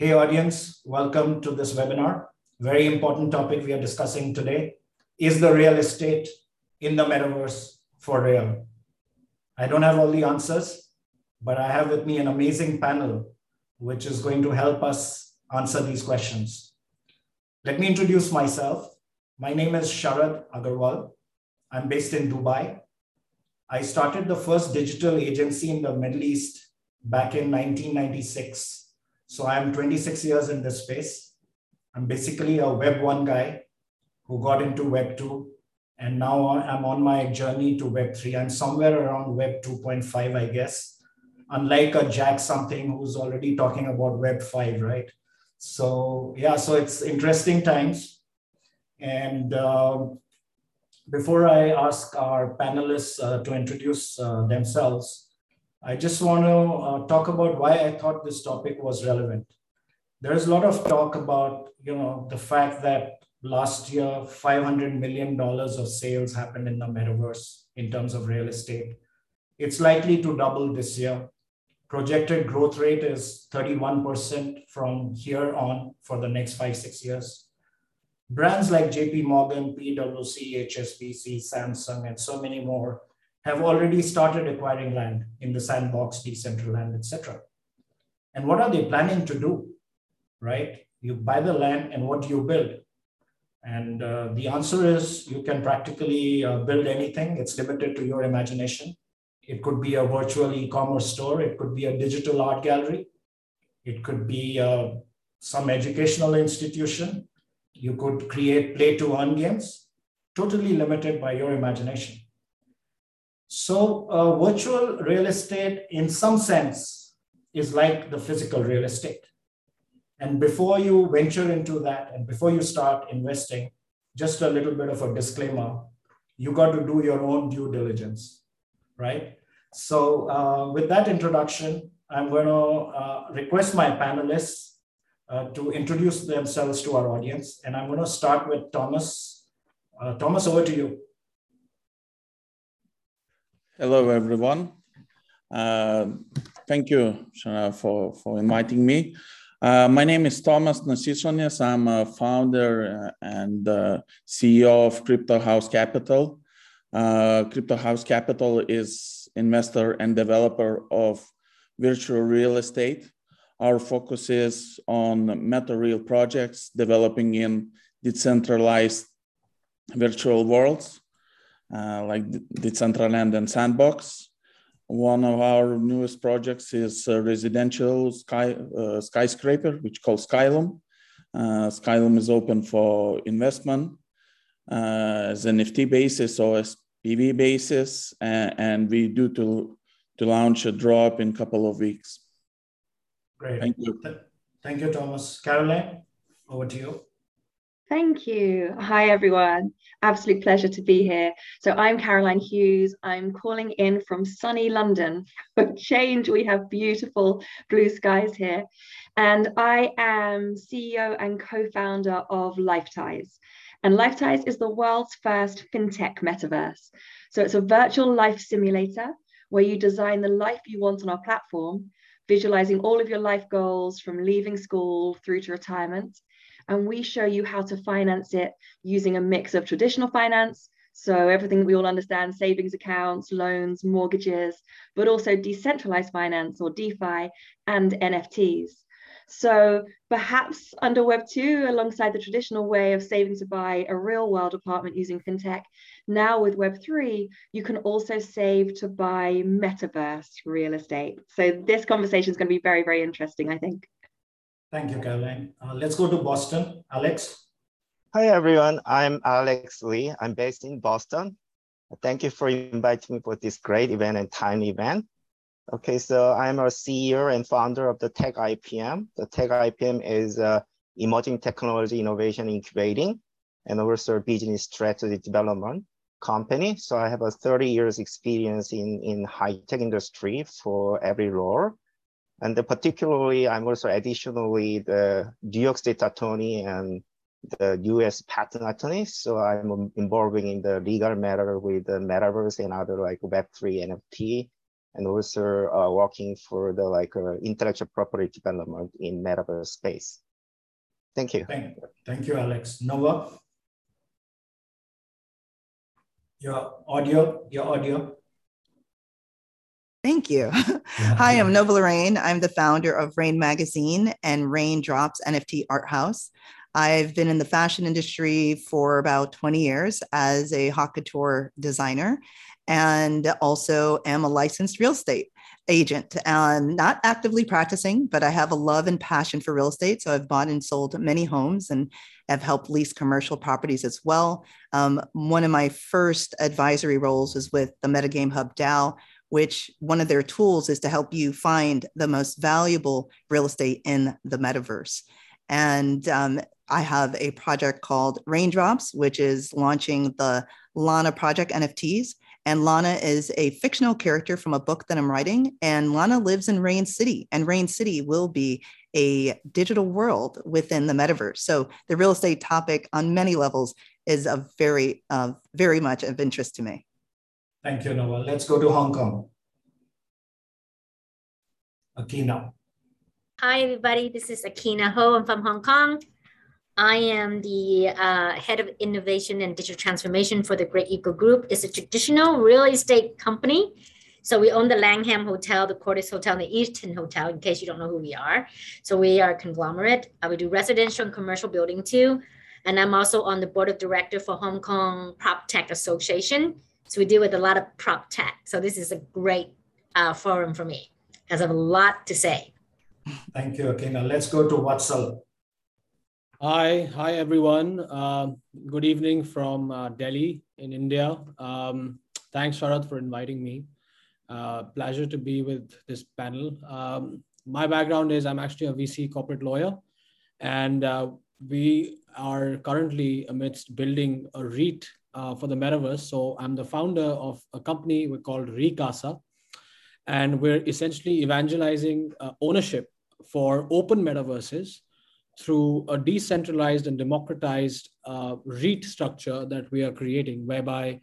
Hey audience, welcome to this webinar. Very important topic we are discussing today. Is the real estate in the metaverse for real? I don't have all the answers, but I have with me an amazing panel which is going to help us answer these questions. Let me introduce myself. My name is Sharad Agarwal. I'm based in Dubai. I started the first digital agency in the Middle East back in 1996. So I'm 26 years in this space. I'm basically a Web 1 guy who got into Web 2 and now I'm on my journey to Web3. I'm somewhere around Web 2.5, I guess. Unlike a Jack something who's already talking about Web 5, right? So yeah, so it's interesting times. And uh, before I ask our panelists uh, to introduce uh, themselves, I just want to uh, talk about why I thought this topic was relevant. There's a lot of talk about, you know, the fact that last year, $500 million of sales happened in the metaverse in terms of real estate. It's likely to double this year. Projected growth rate is 31% from here on for the next five, six years. Brands like JP Morgan, PwC, HSBC, Samsung, and so many more have already started acquiring land in the sandbox, Decentraland, etc. And what are they planning to do? Right? You buy the land and what do you build? And uh, the answer is you can practically uh, build anything. It's limited to your imagination. It could be a virtual e-commerce store. It could be a digital art gallery. It could be uh, some educational institution. You could create play to earn games, totally limited by your imagination. So uh, virtual real estate in some sense is like the physical real estate. And before you venture into that and before you start investing, just a little bit of a disclaimer you got to do your own due diligence, right? So, uh, with that introduction, I'm going to uh, request my panelists uh, to introduce themselves to our audience. And I'm going to start with Thomas. Uh, Thomas, over to you. Hello, everyone. Uh, thank you, Shana, for, for inviting me. Uh, my name is Thomas Nasisonis. I'm a founder and uh, CEO of Crypto House Capital. Uh, Crypto House Capital is investor and developer of virtual real estate. Our focus is on meta real projects developing in decentralized virtual worlds uh, like Decentraland and Sandbox. One of our newest projects is a residential sky, uh, skyscraper, which called Skylum. Uh, Skylum is open for investment uh, as NFT basis or as PV basis, and, and we do to, to launch a drop in a couple of weeks. Great. Thank you. Thank you, Thomas. Caroline, over to you. Thank you. Hi, everyone. Absolute pleasure to be here. So, I'm Caroline Hughes. I'm calling in from sunny London. For change, we have beautiful blue skies here. And I am CEO and co founder of Lifeties. And Lifeties is the world's first fintech metaverse. So, it's a virtual life simulator where you design the life you want on our platform, visualizing all of your life goals from leaving school through to retirement and we show you how to finance it using a mix of traditional finance, so everything we all understand, savings accounts, loans, mortgages, but also decentralized finance or DeFi and NFTs. So perhaps under Web 2, alongside the traditional way of saving to buy a real world apartment using fintech, now with Web 3, you can also save to buy metaverse real estate. So this conversation is going to be very, very interesting, I think. Thank you, Caroline. Uh, let's go to Boston. Alex. Hi, everyone. I'm Alex Lee. I'm based in Boston. Thank you for inviting me for this great event and time event. Okay, so I'm a CEO and founder of the Tech IPM. The Tech IPM is a emerging technology innovation incubating and also business strategy development company. So I have a 30 years experience in, in high tech industry for every role. And particularly, I'm also additionally the New York State attorney and the US patent attorney. So I'm involving in the legal matter with the metaverse and other like Web3 NFT and also uh, working for the like uh, intellectual property development in metaverse space. Thank you. Thank, thank you, Alex. Nova? Your audio, your audio. Thank you. Hi, I'm Nova Lorraine. I'm the founder of Raine Magazine and Raindrops NFT Art House. I've been in the fashion industry for about 20 years as a haute couture designer and also am a licensed real estate agent. I'm not actively practicing, but I have a love and passion for real estate. So I've bought and sold many homes and have helped lease commercial properties as well. Um, one of my first advisory roles was with the Metagame Hub DAO, which one of their tools is to help you find the most valuable real estate in the metaverse. And um, I have a project called Raindrops, which is launching the Lana Project NFTs. And Lana is a fictional character from a book that I'm writing. And Lana lives in Rain City, and Rain City will be a digital world within the metaverse. So the real estate topic on many levels is a very, uh, very much of interest to me. Thank you, Nova. Let's go to Hong Kong. Akina. Hi, everybody. This is Akina Ho. I'm from Hong Kong. I am the uh, head of innovation and digital transformation for the Great Eagle Group. It's a traditional real estate company. So we own the Langham Hotel, the Cordis Hotel, and the Eaton Hotel, in case you don't know who we are. So we are a conglomerate. Uh, we do residential and commercial building too. And I'm also on the board of director for Hong Kong Prop Tech Association. So we deal with a lot of prop tech. So this is a great uh, forum for me because I have a lot to say. Thank you, Akina. Let's go to Vatsal. Hi, hi everyone. Uh, good evening from uh, Delhi in India. Um, thanks, Sharath, for inviting me. Uh, pleasure to be with this panel. Um, my background is I'm actually a VC corporate lawyer, and uh, we are currently amidst building a REIT uh, for the metaverse. So I'm the founder of a company we called Recasa, and we're essentially evangelizing uh, ownership for open metaverses through a decentralized and democratized uh, REIT structure that we are creating, whereby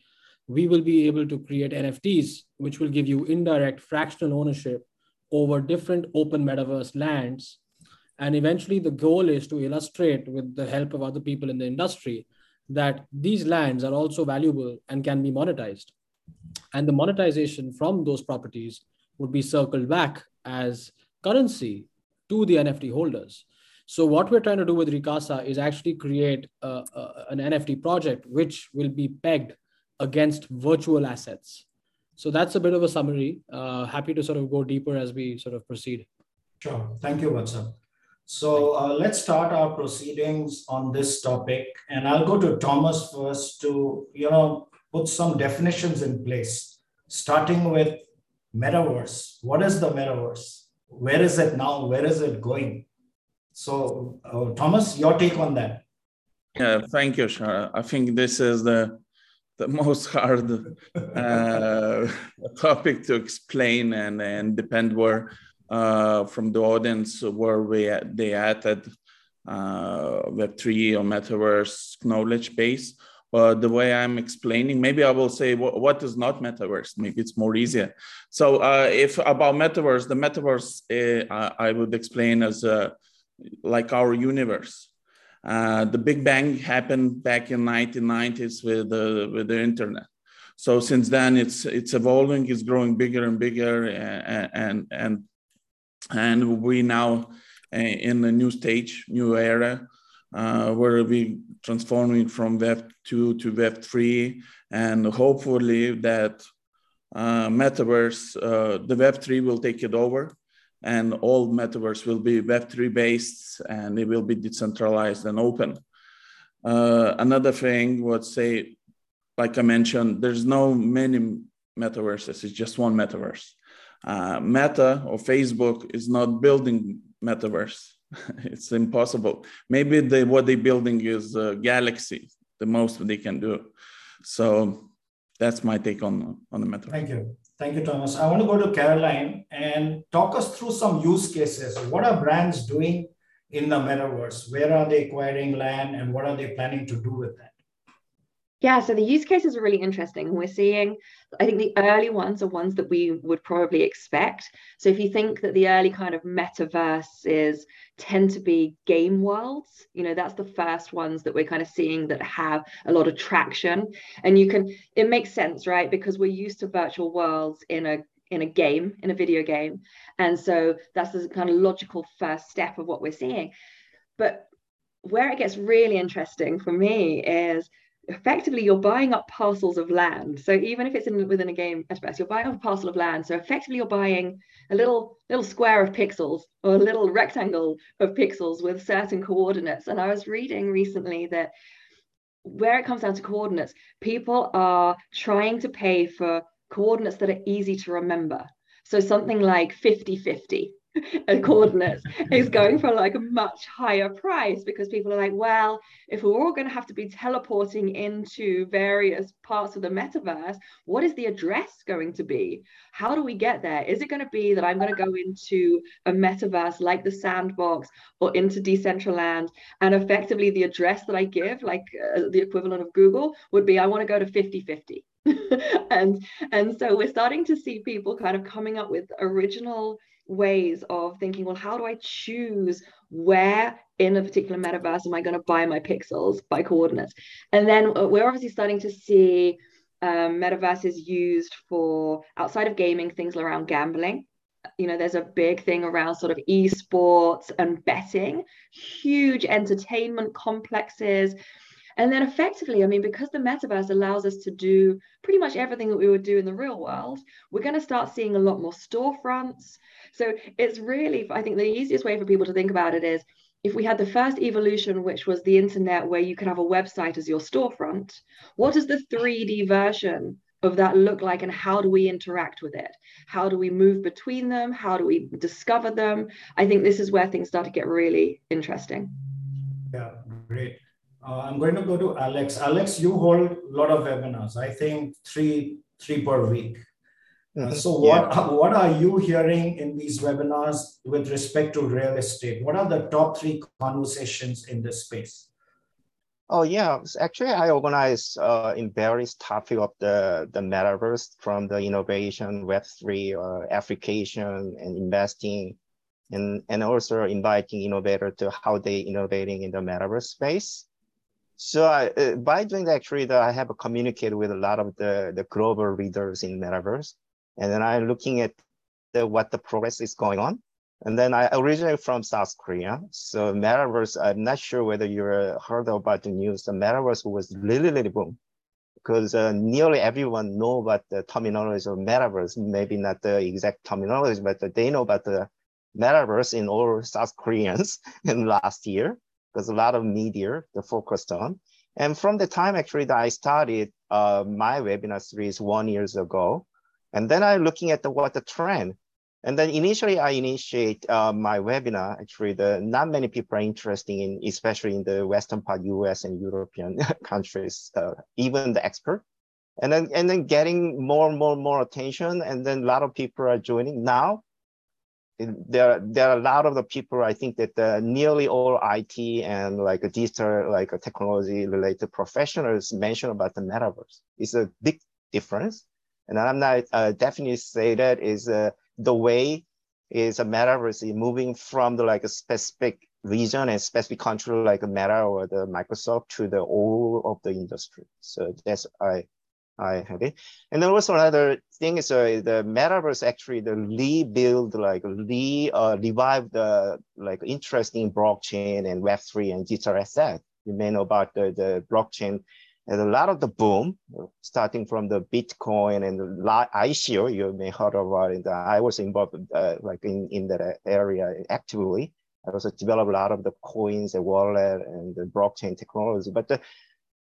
we will be able to create NFTs, which will give you indirect fractional ownership over different open metaverse lands. And eventually, the goal is to illustrate, with the help of other people in the industry, that these lands are also valuable and can be monetized. And the monetization from those properties would be circled back as currency to the NFT holders. So what we're trying to do with Recasa is actually create a, a, an NFT project which will be pegged against virtual assets. So that's a bit of a summary. Uh, happy to sort of go deeper as we sort of proceed. Sure. Thank you, Vatsal. So uh, let's start our proceedings on this topic. And I'll go to Thomas first to, you know, put some definitions in place, starting with metaverse. What is the metaverse? Where is it now? Where is it going? So, uh, Thomas, your take on that? Yeah, thank you, Shara. I think this is the the most hard uh, topic to explain and and depend where uh, from the audience where we they added uh, Web three or metaverse knowledge base. But the way I'm explaining, maybe I will say what, what is not metaverse. Maybe it's more easier. So uh, if about metaverse, the metaverse uh, I would explain as a like our universe. Uh, the Big Bang happened back in 1990s with the with the internet. So since then, it's it's evolving, it's growing bigger and bigger, and and and, and we now uh, in a new stage, new era, uh, where we transforming from Web two to Web three, and hopefully that uh, metaverse, uh, the Web three will take it over and all metaverse will be Web3 based and it will be decentralized and open. Uh, another thing would say, like I mentioned, there's no many metaverses, it's just one metaverse. Uh, Meta or Facebook is not building metaverse. it's impossible. Maybe they, what they're building is a galaxy, the most they can do. So that's my take on, on the metaverse. Thank you. Thank you, Thomas. I want to go to Caroline and talk us through some use cases. What are brands doing in the metaverse? Where are they acquiring land and what are they planning to do with that? Yeah, so the use cases are really interesting. We're seeing, I think the early ones are ones that we would probably expect. So if you think that the early kind of metaverses tend to be game worlds, you know, that's the first ones that we're kind of seeing that have a lot of traction. And you can, it makes sense, right? Because we're used to virtual worlds in a in a game, in a video game. And so that's the kind of logical first step of what we're seeing. But where it gets really interesting for me is effectively you're buying up parcels of land. So even if it's in, within a game SPS, you're buying up a parcel of land. So effectively you're buying a little little square of pixels or a little rectangle of pixels with certain coordinates. And I was reading recently that where it comes down to coordinates, people are trying to pay for coordinates that are easy to remember. So something like 50 50 coordinates is going for like a much higher price because people are like, well, if we're all going to have to be teleporting into various parts of the metaverse, what is the address going to be? How do we get there? Is it going to be that I'm going to go into a metaverse like the sandbox or into Decentraland and effectively the address that I give, like uh, the equivalent of Google, would be I want to go to 50 50. and and so we're starting to see people kind of coming up with original ways of thinking, well, how do I choose where in a particular metaverse am I going to buy my pixels by coordinates? And then uh, we're obviously starting to see um, metaverses used for outside of gaming, things around gambling. You know, there's a big thing around sort of esports and betting, huge entertainment complexes. And then effectively, I mean, because the metaverse allows us to do pretty much everything that we would do in the real world, we're going to start seeing a lot more storefronts. So it's really, I think the easiest way for people to think about it is if we had the first evolution, which was the internet where you could have a website as your storefront, what does the 3D version of that look like and how do we interact with it? How do we move between them? How do we discover them? I think this is where things start to get really interesting. Yeah, great. Uh, I'm going to go to Alex. Alex, you hold a lot of webinars. I think three three per week. Mm-hmm. so what yeah. what are you hearing in these webinars with respect to real estate? What are the top three conversations in this space? Oh yeah, actually I organize uh, in various topic of the the metaverse from the innovation, Web three, uh, application, and investing, and and also inviting innovator to how they innovating in the metaverse space. So I, uh, by doing that, actually, the, I have communicated with a lot of the, the global leaders in Metaverse. And then I'm looking at the, what the progress is going on. And then I originally from South Korea. So Metaverse, I'm not sure whether you heard about the news. The Metaverse was really, really boom because uh, nearly everyone know about the terminology of Metaverse, maybe not the exact terminology, but they know about the Metaverse in all South Koreans in last year because a lot of media they focused on. And from the time actually that I started uh, my webinar series one years ago, and then I'm looking at the, what the trend. And then initially I initiate uh, my webinar, actually the not many people are interested in, especially in the Western part, US and European countries, uh, even the expert. And then, and then getting more and more and more attention. And then a lot of people are joining. Now there there are a lot of the people I think that uh, nearly all IT and like a digital like a technology related professionals mention about the metaverse. It's a big difference, and I'm not uh, definitely say that is uh, the way is a metaverse is moving from the like a specific region and specific country like a Meta or the Microsoft to the all of the industry. So that's I I it. And then also another thing is uh, the metaverse actually the rebuild like re uh, revive the like interesting blockchain and Web three and digital asset. You may know about the the blockchain. And a lot of the boom, starting from the Bitcoin and the ICO, you may heard about it. I was involved uh, like in, in that area actively. I also developed a lot of the coins, the wallet, and the blockchain technology. But the,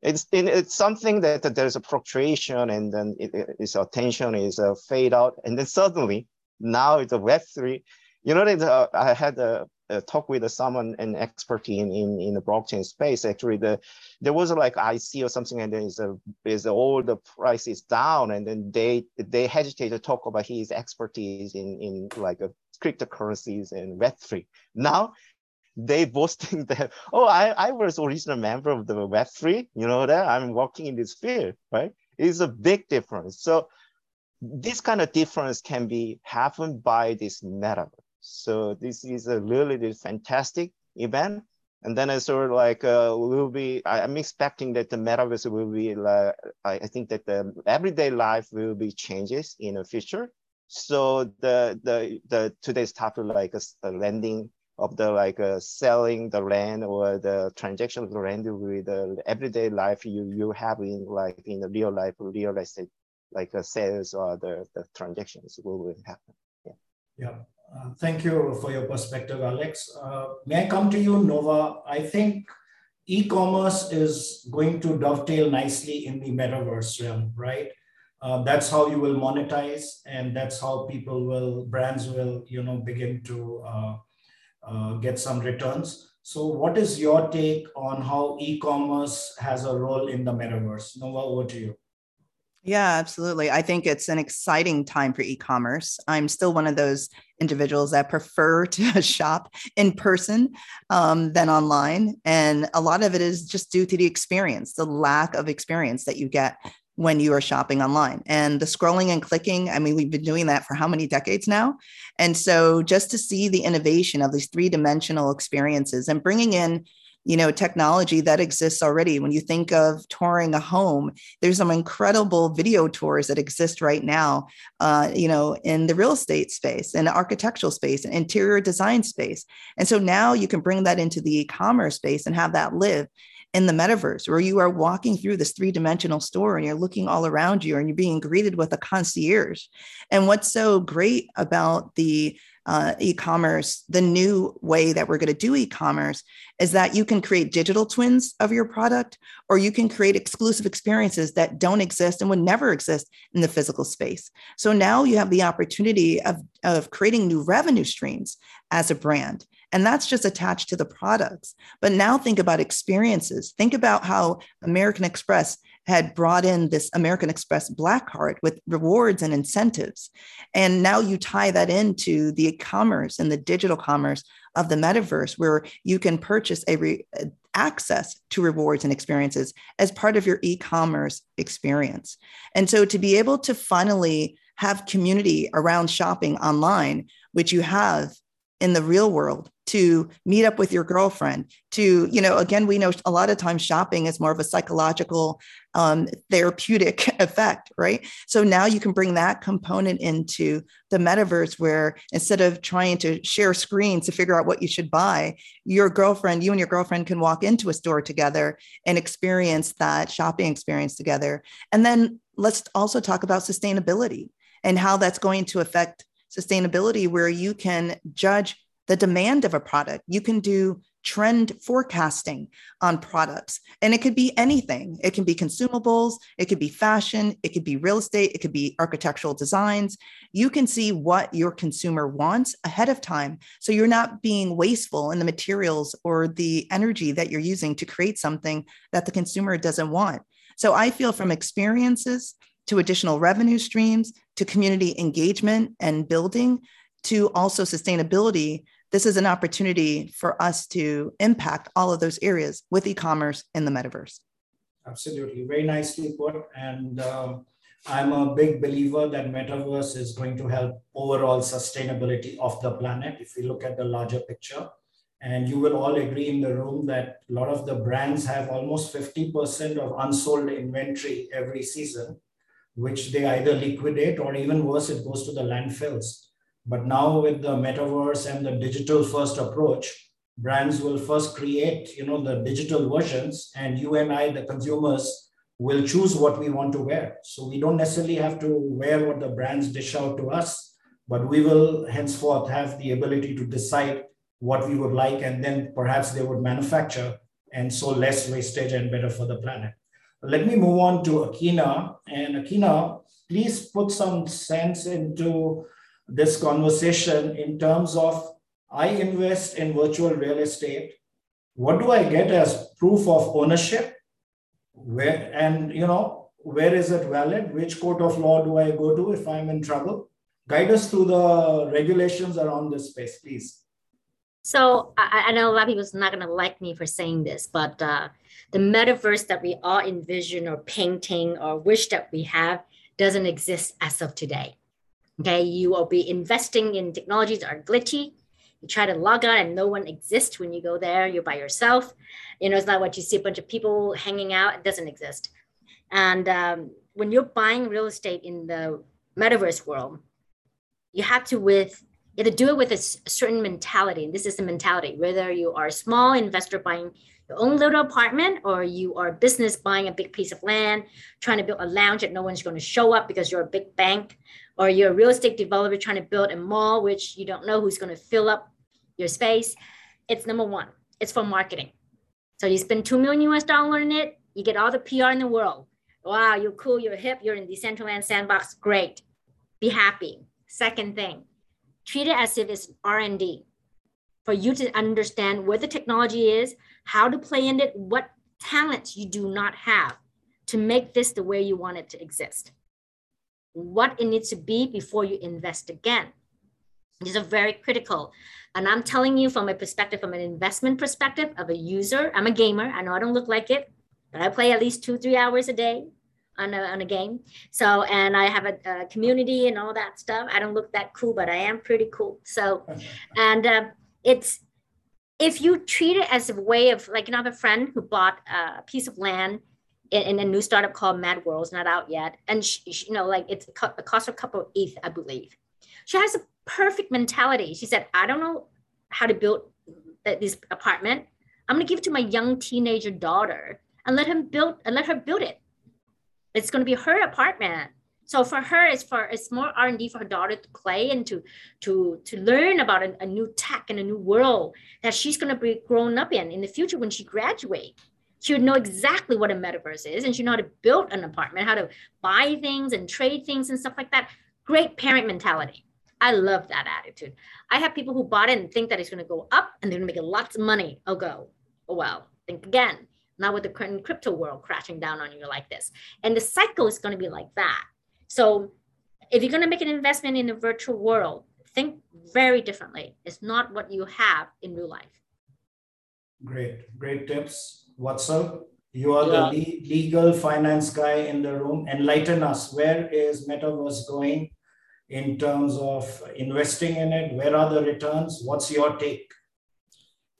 it's it's something that, that there's a fluctuation and then it, its attention is uh, fade out. And then suddenly now it's a web three. You know that uh, i had a, a, talk with someone an expert in, in in the blockchain space. Actually the there was a, like ic or something and then is a is all the price is down and then they they hesitate to talk about his expertise in in like a cryptocurrencies and web3 now they boasting that, oh, I, I was original member of the Web3, you know that I'm working in this field, right? It's a big difference. So this kind of difference can be happened by this metaverse. So this is a really fantastic event. And then I sort of like uh, will be. I'm expecting that the metaverse will be. Like, I think that the everyday life will be changes in the future. So the the the today's topic like a, a lending of the like uh, selling the land or the transaction of the land with the everyday life you you have in like in the real life real estate like uh, sales or the, the transactions will, will happen. Yeah. Yeah. Uh, thank you for your perspective, Alex. Uh, may I come to you, Nova? I think e-commerce is going to dovetail nicely in the metaverse realm, right? Uh, that's how you will monetize, and that's how people will, brands will, you know, begin to uh, uh, get some returns. So, what is your take on how e-commerce has a role in the metaverse? Nova, over to you. Yeah, absolutely. I think it's an exciting time for e commerce. I'm still one of those individuals that prefer to shop in person um, than online. And a lot of it is just due to the experience, the lack of experience that you get when you are shopping online. And the scrolling and clicking, I mean, we've been doing that for how many decades now? And so just to see the innovation of these three dimensional experiences and bringing in you know technology that exists already when you think of touring a home there's some incredible video tours that exist right now uh, you know in the real estate space and architectural space and interior design space and so now you can bring that into the e-commerce space and have that live in the metaverse where you are walking through this three-dimensional store and you're looking all around you and you're being greeted with a concierge. And what's so great about the uh, e-commerce the new way that we're going to do e-commerce is that you can create digital twins of your product or you can create exclusive experiences that don't exist and would never exist in the physical space. So now you have the opportunity of, of creating new revenue streams as a brand and that's just attached to the products. But now think about experiences. Think about how American Express had brought in this American Express Black Card with rewards and incentives. And now you tie that into the commerce and the digital commerce of the metaverse, where you can purchase a re- access to rewards and experiences as part of your e commerce experience. And so to be able to finally have community around shopping online, which you have in the real world to meet up with your girlfriend to you know again we know a lot of times shopping is more of a psychological um, therapeutic effect right? So now you can bring that component into the metaverse where instead of trying to share screens to figure out what you should buy your girlfriend you and your girlfriend can walk into a store together and experience that shopping experience together. And then let's also talk about sustainability and how that's going to affect sustainability where you can judge the demand of a product. You can do trend forecasting on products. And it could be anything. It can be consumables, it could be fashion, it could be real estate, it could be architectural designs. You can see what your consumer wants ahead of time. So you're not being wasteful in the materials or the energy that you're using to create something that the consumer doesn't want. So I feel from experiences to additional revenue streams to community engagement and building to also sustainability this is an opportunity for us to impact all of those areas with e-commerce in the metaverse. Absolutely, very nicely put. And um, I'm a big believer that metaverse is going to help overall sustainability of the planet. If we look at the larger picture, and you will all agree in the room that a lot of the brands have almost 50% of unsold inventory every season, which they either liquidate or even worse, it goes to the landfills but now with the metaverse and the digital first approach, brands will first create, you know, the digital versions and you and I, the consumers, will choose what we want to wear. So we don't necessarily have to wear what the brands dish out to us, but we will henceforth have the ability to decide what we would like and then perhaps they would manufacture and so less wastage and better for the planet. Let me move on to Akina. And Akina, please put some sense into this conversation in terms of I invest in virtual real estate. What do I get as proof of ownership? Where and you know where is it valid? Which court of law do I go to if I'm in trouble? Guide us through the regulations around this space, please. So I, I, know a lot of people people's not going to like me for saying this, but uh, the metaverse that we all envision or painting or wish that we have doesn't exist as of today. Okay, you will be investing in technologies that are glitchy. You try to log on and no one exists when you go there. You're by yourself. You know, it's not what you see a bunch of people hanging out. It doesn't exist. And um, when you're buying real estate in the metaverse world, you have to with you have to do it with a certain mentality. And this is the mentality, whether you are a small investor buying your own little apartment or you are a business buying a big piece of land, trying to build a lounge that no one's going to show up because you're a big bank, or you're a real estate developer trying to build a mall, which you don't know who's going to fill up your space. It's number one, it's for marketing. So you spend 2 million US dollars on it, you get all the PR in the world. Wow, you're cool, you're hip, you're in the Decentraland sandbox, great. Be happy. Second thing, treat it as if it's R&D for you to understand where the technology is, how to play in it, what talents you do not have to make this the way you want it to exist. What it needs to be before you invest again. These are very critical. And I'm telling you from a perspective, from an investment perspective of a user, I'm a gamer. I know I don't look like it, but I play at least two, three hours a day on a, on a game. So, and I have a, a, community and all that stuff. I don't look that cool, but I am pretty cool. So, and uh, it's, if you treat it as a way of like, you know, I have a friend who bought a piece of land in, in a new startup called Mad World. It's not out yet. And, she, she, you know, like it's a cost a couple of ETH, I believe. She has a perfect mentality. She said, I don't know how to build this apartment. I'm going to give it to my young teenager daughter and let him build and let her build it it's going to be her apartment. So for her it's for it's more r&d for her daughter to play and to to to learn about a, a new tech and a new world that she's going to be grown up in in the future when she graduates she would know exactly what a metaverse is and she know how to build an apartment how to buy things and trade things and stuff like that. Great parent mentality. I love that attitude. I have people who bought it and think that it's going to go up and they're going to make lots of money. Oh go. Oh well think again not with the current crypto world crashing down on you like this. And the cycle is going to be like that. So if you're going to make an investment in the virtual world, think very differently. It's not what you have in real life. Great, great tips. Vatsal? you are yeah. the legal finance guy in the room. Enlighten us. Where is Metaverse going in terms of investing in it? Where are the returns? What's your take?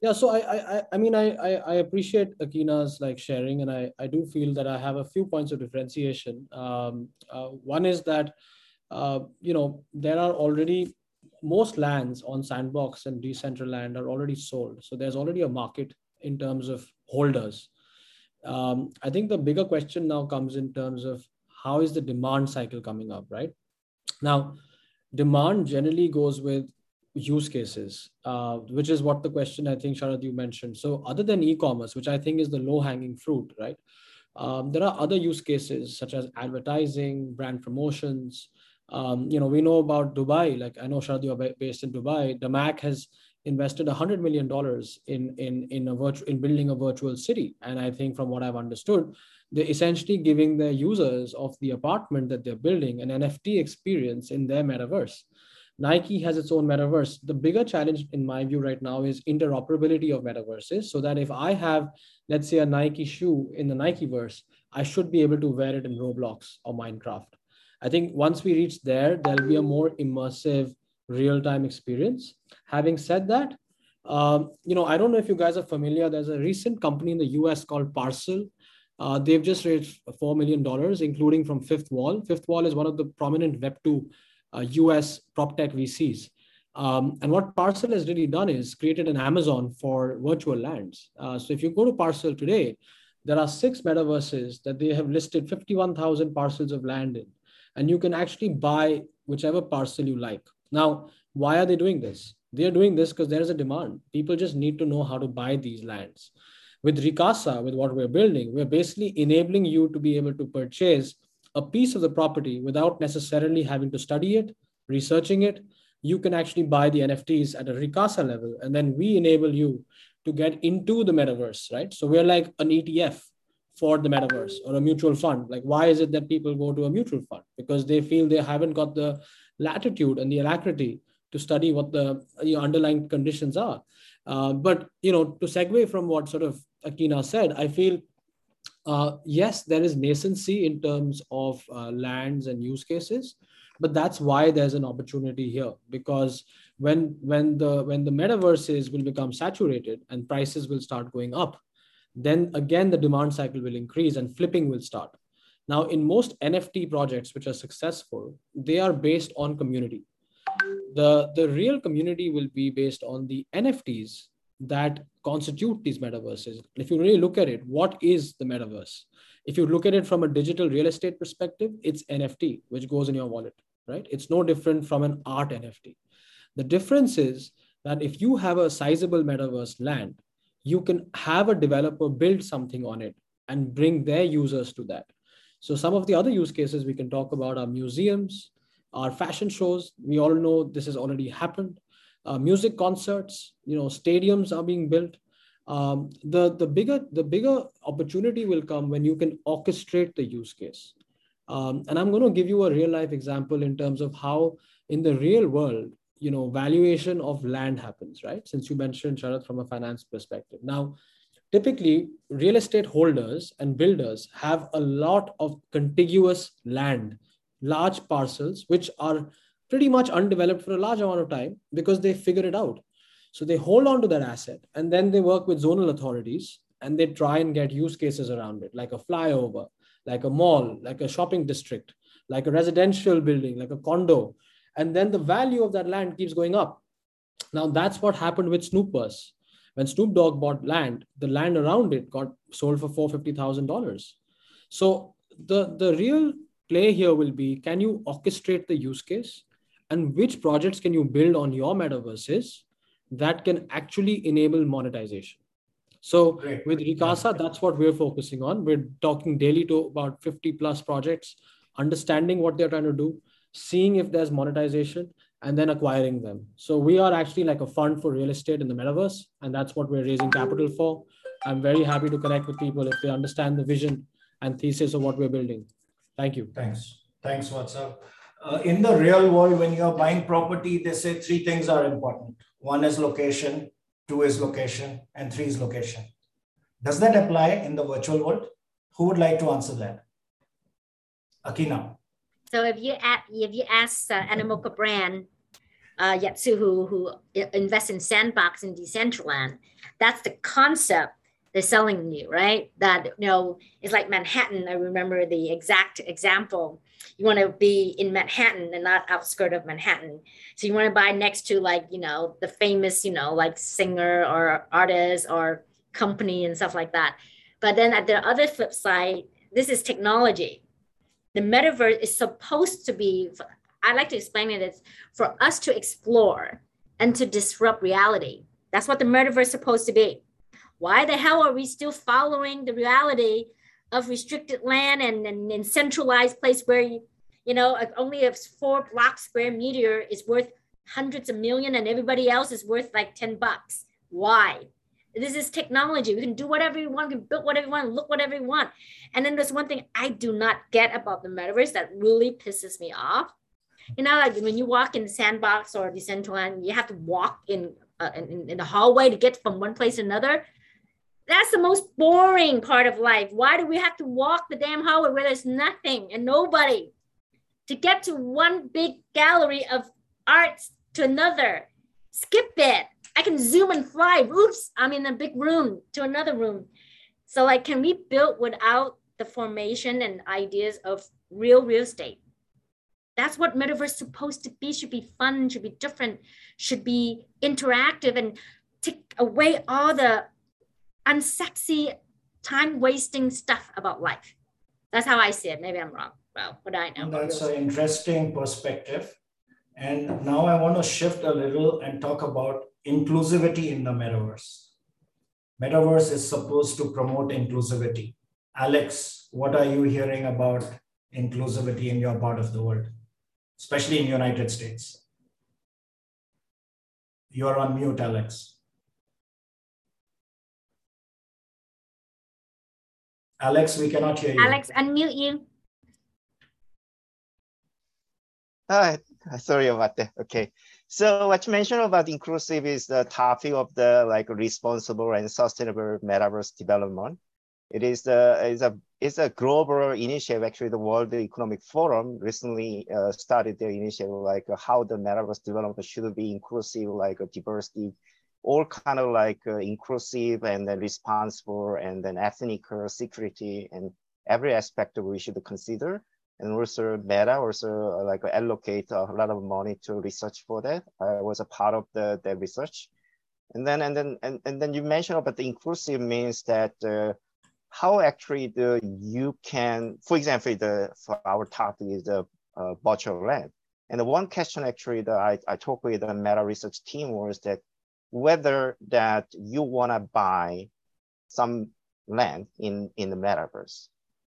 Yeah so i i i mean i i appreciate akina's like sharing and i i do feel that i have a few points of differentiation. Um, uh, one is that uh, you know there are already most lands on sandbox and decentraland are already sold. So there's already a market in terms of holders. Um, i think the bigger question now comes in terms of how is the demand cycle coming up right? Now demand generally goes with use cases, uh, which is what the question I think Sharad you mentioned. So other than e-commerce, which I think is the low-hanging fruit, right? Um, there are other use cases such as advertising, brand promotions. Um, you know, we know about Dubai. Like I know Sharad, you are based in Dubai. DAMAC has invested $100 million in, in, in, a virtu- in building a virtual city. And I think from what I've understood, they're essentially giving their users of the apartment that they're building an NFT experience in their metaverse. Nike has its own metaverse. The bigger challenge, in my view, right now is interoperability of metaverses. So that if I have, let's say, a Nike shoe in the Nike verse, I should be able to wear it in Roblox or Minecraft. I think once we reach there, there'll be a more immersive real-time experience. Having said that, um, you know, I don't know if you guys are familiar. There's a recent company in the US called Parcel. Uh, they've just raised $4 million, including from Fifth Wall. Fifth Wall is one of the prominent Web2 uh, US prop tech VCs. Um, and what Parcel has really done is created an Amazon for virtual lands. Uh, so if you go to Parcel today, there are six metaverses that they have listed 51,000 parcels of land in. And you can actually buy whichever parcel you like. Now, why are they doing this? They are doing this because there is a demand. People just need to know how to buy these lands. With Recasa, with what we're building, we're basically enabling you to be able to purchase a piece of the property without necessarily having to study it, researching it. You can actually buy the NFTs at a Recasa level, and then we enable you to get into the metaverse, right? So we're like an ETF for the metaverse or a mutual fund. Like, why is it that people go to a mutual fund? Because they feel they haven't got the latitude and the alacrity to study what the you know, underlying conditions are. Uh, but you know, to segue from what sort of Akina said, I feel uh, yes, there is nascency in terms of uh, lands and use cases, but that's why there's an opportunity here because when when the when the metaverses will become saturated and prices will start going up, then again the demand cycle will increase and flipping will start. Now, in most NFT projects which are successful, they are based on community. The, the real community will be based on the NFTs that constitute these metaverses. If you really look at it, what is the metaverse? If you look at it from a digital real estate perspective, it's NFT, which goes in your wallet, right? It's no different from an art NFT. The difference is that if you have a sizable metaverse land, you can have a developer build something on it and bring their users to that. So some of the other use cases we can talk about are museums, our fashion shows. We all know this has already happened uh, music concerts, you know, stadiums are being built. Um, the, the, bigger, the bigger opportunity will come when you can orchestrate the use case. Um, and I'm going to give you a real life example in terms of how in the real world, you know, valuation of land happens, right? Since you mentioned, Sharath, from a finance perspective. Now, typically real estate holders and builders have a lot of contiguous land, large parcels, which are pretty much undeveloped for a large amount of time because they figure it out. So they hold on to that asset and then they work with zonal authorities and they try and get use cases around it, like a flyover, like a mall, like a shopping district, like a residential building, like a condo. And then the value of that land keeps going up. Now that's what happened with Snoopverse. When Snoop Dogg bought land, the land around it got sold for $450,000. So the, the real play here will be, can you orchestrate the use case? And which projects can you build on your metaverses that can actually enable monetization so Great. with Recasa, that's what we're focusing on. We're talking daily to about 50 plus projects, understanding what they're trying to do, seeing if there's monetization, and then acquiring them. So we are actually like a fund for real estate in the metaverse, and that's what we're raising capital for. I'm very happy to connect with people if they understand the vision and thesis of what we're building. Thank you. Thanks. Thanks, Vatsal? Uh, in the real world, when you're buying property, they say three things are important. One is location, two is location, and three is location. Does that apply in the virtual world? Who would like to answer that? Akina. So if you if you ask uh, Animoca brand, uh, Yat Siu, who, who invests in Sandbox and Decentraland, that's the concept they're selling you, right? That you know, it's like Manhattan. I remember the exact example. You want to be in Manhattan and not outskirt of Manhattan. So you want to buy next to like, you know, the famous, you know, like singer or artist or company and stuff like that. But then at the other flip side, this is technology. The metaverse is supposed to be, I like to explain it as for us to explore and to disrupt reality. That's what the metaverse is supposed to be why the hell are we still following the reality of restricted land and, and centralized place where you, you know only a four block square meter is worth hundreds of million and everybody else is worth like 10 bucks? Why? This is technology. We can do whatever we want. We can build whatever we want. Look whatever we want. And then there's one thing i do not get about the metaverse that really pisses me off. You know like when you walk in the sandbox or decentraland you have to walk in, uh, in, in the hallway to get from one place to another that's the most boring part of life. Why do we have to walk the damn hallway where there's nothing and nobody to get to one big gallery of arts to another? Skip it. I can zoom and fly. Oops, I'm in a big room to another room. So, like, can we build without the formation and ideas of real real estate? That's what metaverse supposed to be. Should be fun. Should be different. Should be interactive and take away all the unsexy, time wasting stuff about life. That's how I see it. Maybe I'm wrong. Well, what I know. That's an interesting perspective. And now I want to shift a little and talk about inclusivity in the metaverse. Metaverse is supposed to promote inclusivity. Alex, what are you hearing about inclusivity in your part of the world, especially in the United States? You're on mute, Alex. Alex, we cannot hear you. Alex, unmute you. Hi, sorry about that. Okay. So what you mentioned about inclusive is the topic of the like responsible and sustainable metaverse development. It is the is a it's a global initiative. Actually, the World Economic Forum recently uh, started their initiative, like uh, how the metaverse development should be inclusive, like uh, diversity, all kind of like uh, inclusive and then responsible, and then ethnic security and every aspect we should consider and also Meta also uh, like allocate a lot of money to research for that. I was a part of the, the research. And then and then and, and then you mentioned about the inclusive means that uh, how actually the you can, for example, the for our topic is the uh, land. And the one question actually that I, I talked with the Meta research team was that whether that you want to buy some land in in the metaverse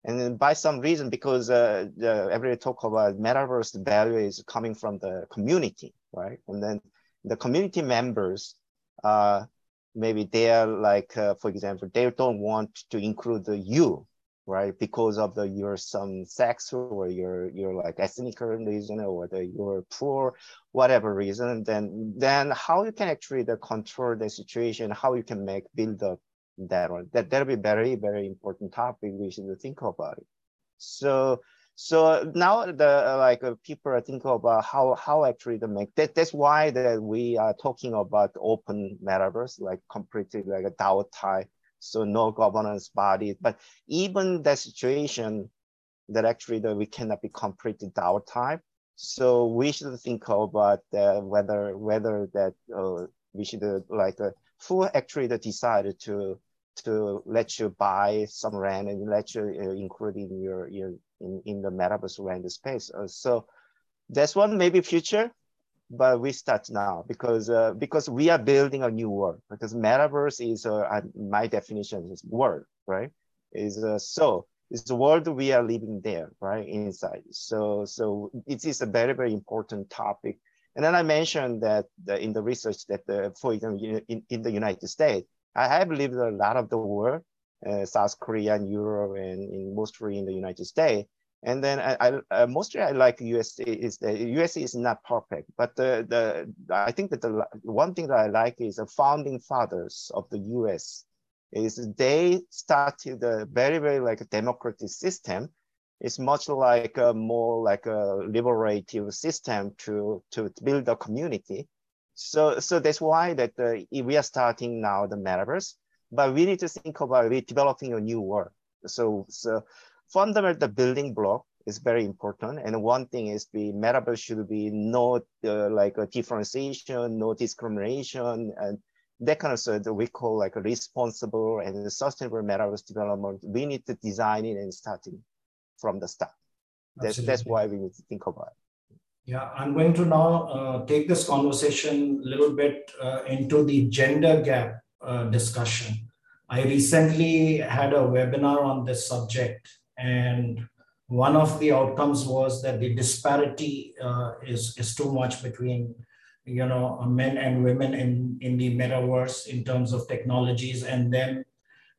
and then by some reason, because uh, the, every talk about metaverse value is coming from the community, right? And then the community members, uh, maybe they are like, uh, for example, they don't want to include the you, right? Because of the your some sex or your your like ethnic reason or the you're poor, whatever reason. Then then how you can actually the control the situation, how you can make build up that one. That that'll be very very important topic we should think about it. So so now the like uh, people are thinking about how how actually to make that. That's why that we are talking about open metaverse, like completely like a DAO type. So no governance body, but even that situation that actually that we cannot be completely type. So we should think about uh, whether whether that uh, we should uh, like uh, who actually decided to to let you buy some rent and let you uh, include in your, your in, in the metaverse rent space. Uh, so that's one maybe future, but we start now because uh, because we are building a new world. Because metaverse is uh, my definition is world, right? Is uh, so it's the world we are living there, right? Inside. So so it is a very very important topic. And then I mentioned that the, in the research that the, for example in, in the United States I have lived a lot of the world, uh, South Korea and Europe, and in mostly in the United States. And then I, I uh, mostly I like USA is the USA is not perfect, but the the I think that the one thing that I like is the founding fathers of the US is they started a very very like a democratic system. It's much like a more like a liberative system to to build a community so, so that's why that uh, we are starting now the metaverse, but we need to think about developing a new world. So, so fundamental the building block is very important. And one thing is the metaverse should be no uh, like a differentiation, no discrimination, and that kind of stuff that we call like a responsible and sustainable metaverse development. We need to design it and starting from the start. That's, that's why we need to think about it. Yeah, I'm going to now uh, take this conversation a little bit uh, into the gender gap uh, discussion. I recently had a webinar on this subject, and one of the outcomes was that the disparity uh, is, is too much between you know men and women in, in the metaverse in terms of technologies and them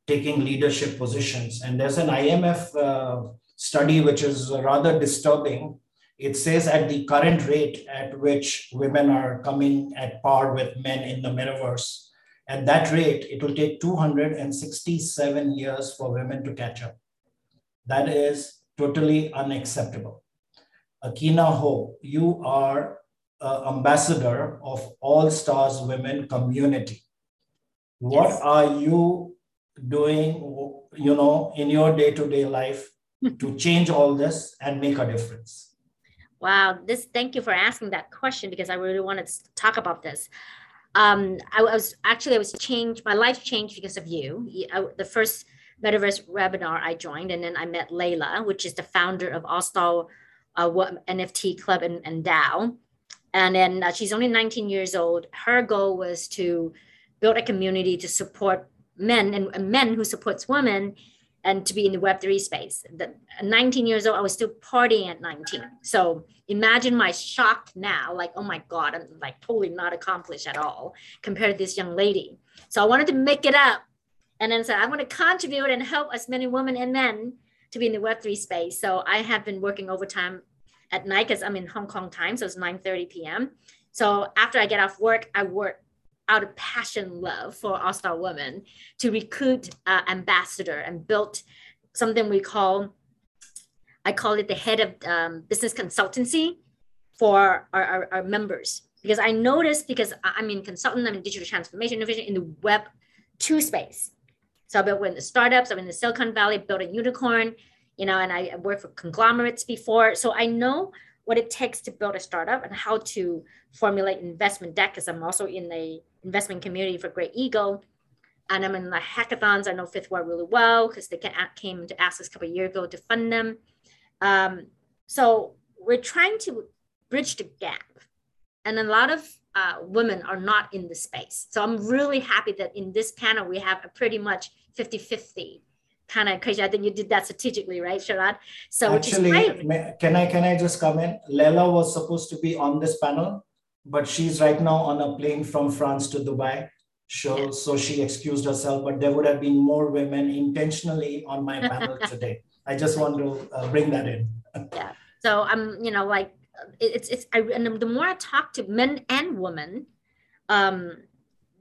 taking leadership positions. And there's an IMF uh, study which is rather disturbing it says at the current rate at which women are coming at par with men in the metaverse, at that rate, it will take 267 years for women to catch up. That is totally unacceptable. Akina Ho, you are an ambassador of All Stars Women community. What yes. are you doing, you know, in your day-to-day life to change all this and make a difference? Wow, this thank you for asking that question because I really wanted to talk about this. Um, I, I was actually I was changed. My life changed because of you. I, the first metaverse webinar I joined, and then I met Layla, which is the founder of All uh, NFT Club and, and DAO. And then uh, she's only 19 years old. Her goal was to build a community to support men and, and men who supports women and to be in the Web3 space. The, 19 years old, I was still partying at 19. So imagine my shock now, like, oh my God, I'm like totally not accomplished at all compared to this young lady. So I wanted to make it up and then said, I'm going to contribute and help as many women and men to be in the Web3 space. So I have been working overtime at night because I'm in Hong Kong time, so it's 9:30 p.m. So after I get off work, I work out of passion love for All Star Women to recruit uh, ambassador and built something we call, I call it the head of um, business consultancy for our, our, our, members. Because I noticed, because I'm in consultant, I'm in digital transformation innovation in the web two space. So I've been in the startups, I'm in the Silicon Valley, built a unicorn, you know, and I worked for conglomerates before. So I know what it takes to build a startup and how to formulate investment deck because I'm also in the investment community for Great Eagle. And I'm in the hackathons. I know Fifth Wall really well because they came to ask us a couple of years ago to fund them. Um, so we're trying to bridge the gap. And a lot of uh, women are not in the space. So I'm really happy that in this panel, we have a pretty much 50 50 kind of crazy. I think you did that strategically, right, Sharad? So actually, can I can I just comment? in? Lela was supposed to be on this panel, but she's right now on a plane from France to Dubai. So, yeah. so she excused herself, but there would have been more women intentionally on my panel today. I just want to uh, bring that in. yeah. So I'm, you know, like it's it's I, and the more I talk to men and women, um,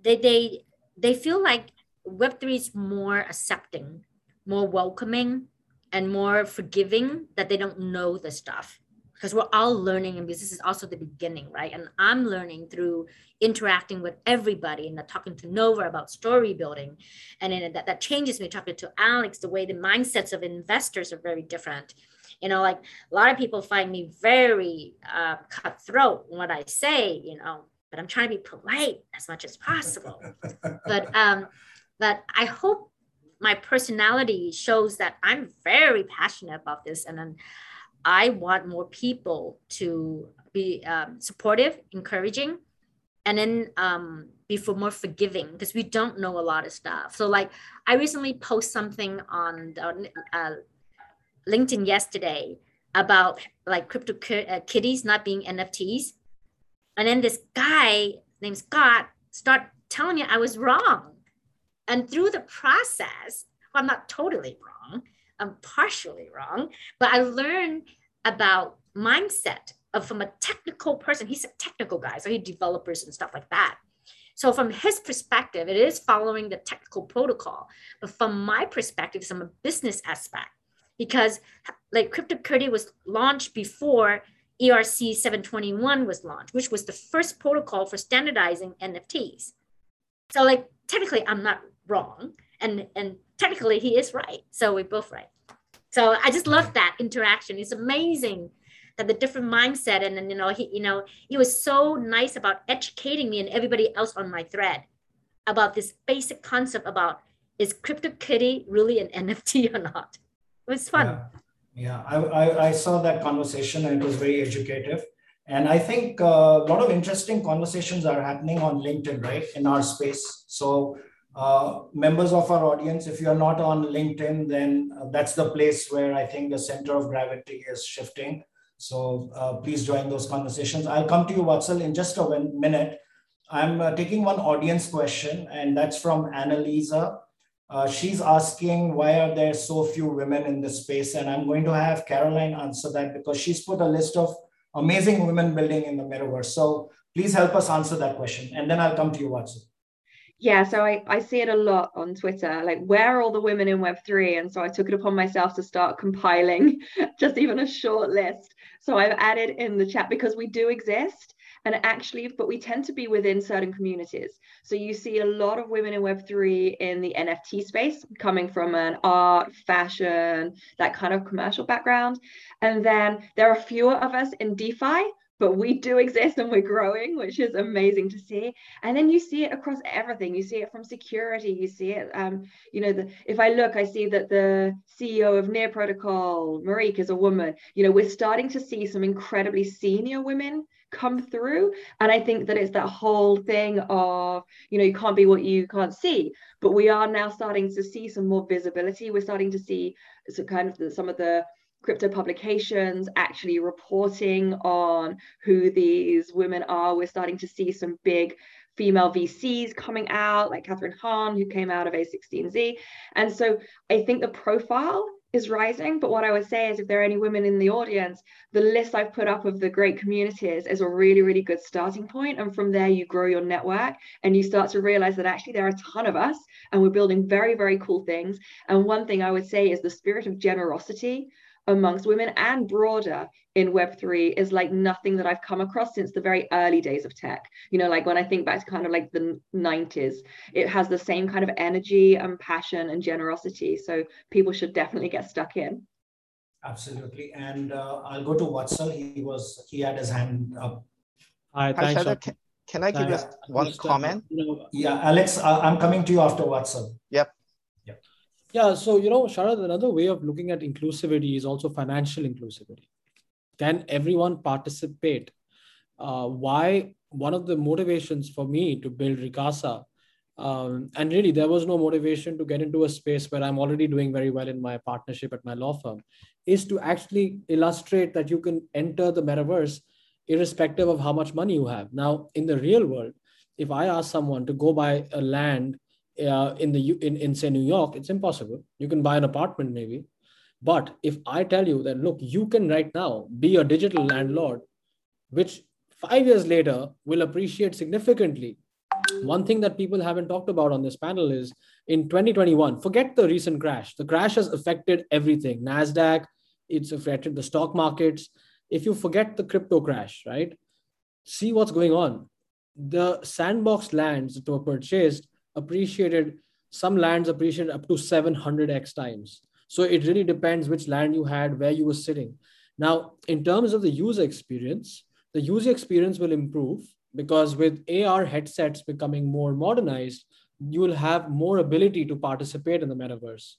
they they they feel like Web three is more accepting more welcoming and more forgiving that they don't know the stuff. Because we're all learning and this is also the beginning right? And i'm learning through interacting with everybody and talking to nova about story building. And that, that changes me talking to alex the way the mindsets of investors are very different you know like a lot of people find me very uh, cutthroat what i say you know but i'm trying to be polite as much as possible but um but i hope my personality shows that I'm very passionate about this. And then I want more people to be um, supportive, encouraging, and then um, be for more forgiving because we don't know a lot of stuff. So like I recently post something on the, uh, LinkedIn yesterday about like crypto uh, kitties not being NFTs. And then this guy named Scott start telling me I was wrong. And through the process, well, I'm not totally wrong, I'm partially wrong, but I learned about mindset of from a technical person. He's a technical guy, so he developers and stuff like that. So from his perspective, it is following the technical protocol. But from my perspective, from a business aspect, because like CryptoKitty was launched before ERC 721 was launched, which was the first protocol for standardizing NFTs. So like technically I'm not wrong and and technically he is right. So we're both right. So i just love that interaction. It's amazing that the different mindset and then you know he you know he was so nice about educating me and everybody else on my thread about this basic concept about is CryptoKitty really an nft or not it was fun yeah, yeah. I, I, I saw that conversation and it was very educative and i think uh, a lot of interesting conversations are happening on linkedin right in our space so uh, members of our audience, if you're not on LinkedIn, then uh, that's the place where I think the center of gravity is shifting. So uh, please join those conversations. I'll come to you, Vatsal, in just a minute. I'm uh, taking one audience question, and that's from Annalisa. Uh, she's asking, why are there so few women in this space? And I'm going to have Caroline answer that because she's put a list of amazing women building in the metaverse. So please help us answer that question. And then I'll come to you, Vatsal yeah so I, I see it a lot on twitter like where are all the women in web3 and so i took it upon myself to start compiling just even a short list so i've added in the chat because we do exist and actually but we tend to be within certain communities so you see a lot of women in web3 in the nft space coming from an art fashion that kind of commercial background and then there are fewer of us in defi but we do exist and we're growing, which is amazing to see. And then you see it across everything. You see it from security. You see it, um, you know, the, if I look, I see that the CEO of Near Protocol, Marieke, is a woman. You know, we're starting to see some incredibly senior women come through. And I think that it's that whole thing of, you know, you can't be what you can't see. But we are now starting to see some more visibility. We're starting to see some kind of the, some of the crypto publications actually reporting on who these women are. We're starting to see some big female VCs coming out, like Katherine Haun, who came out of A16Z. And so I think the profile is rising. But what I would say is, if there are any women in the audience, the list I've put up of the great communities is a really, really good starting point. And from there, you grow your network and you start to realize that actually there are a ton of us and we're building very, very cool things. And one thing I would say is the spirit of generosity amongst women and broader in web3 is like nothing that i've come across since the very early days of tech. You know like when i think back to kind of like the 90s it has the same kind of energy and passion and generosity. So people should definitely get stuck in. Absolutely. And uh, i'll go to Vatsal. he was he had his hand up. Hi thanks Harshada, can, can i give just one just, comment? You yeah alex uh, i'm coming to you after Vatsal. yep Yeah, so you know, Sharad, another way of looking at inclusivity is also financial inclusivity. Can everyone participate? Uh, why one of the motivations for me to build Recasa, um, and really there was no motivation to get into a space where I'm already doing very well in my partnership at my law firm, is to actually illustrate that you can enter the metaverse irrespective of how much money you have. Now, in the real world, if I ask someone to go buy a land uh, in the in, in say New York, it's impossible. You can buy an apartment maybe, but if I tell you that look, you can right now be a digital landlord, which five years later will appreciate significantly. One thing that people haven't talked about on this panel is in 2021. Forget the recent crash. The crash has affected everything. Nasdaq, it's affected the stock markets. If you forget the crypto crash, right? See what's going on. The sandbox lands that were purchased appreciated some lands appreciated up to 700x times. So it really depends which land you had where you were sitting. Now in terms of the user experience the user experience will improve because with ar headsets becoming more modernized you will have more ability to participate in the metaverse.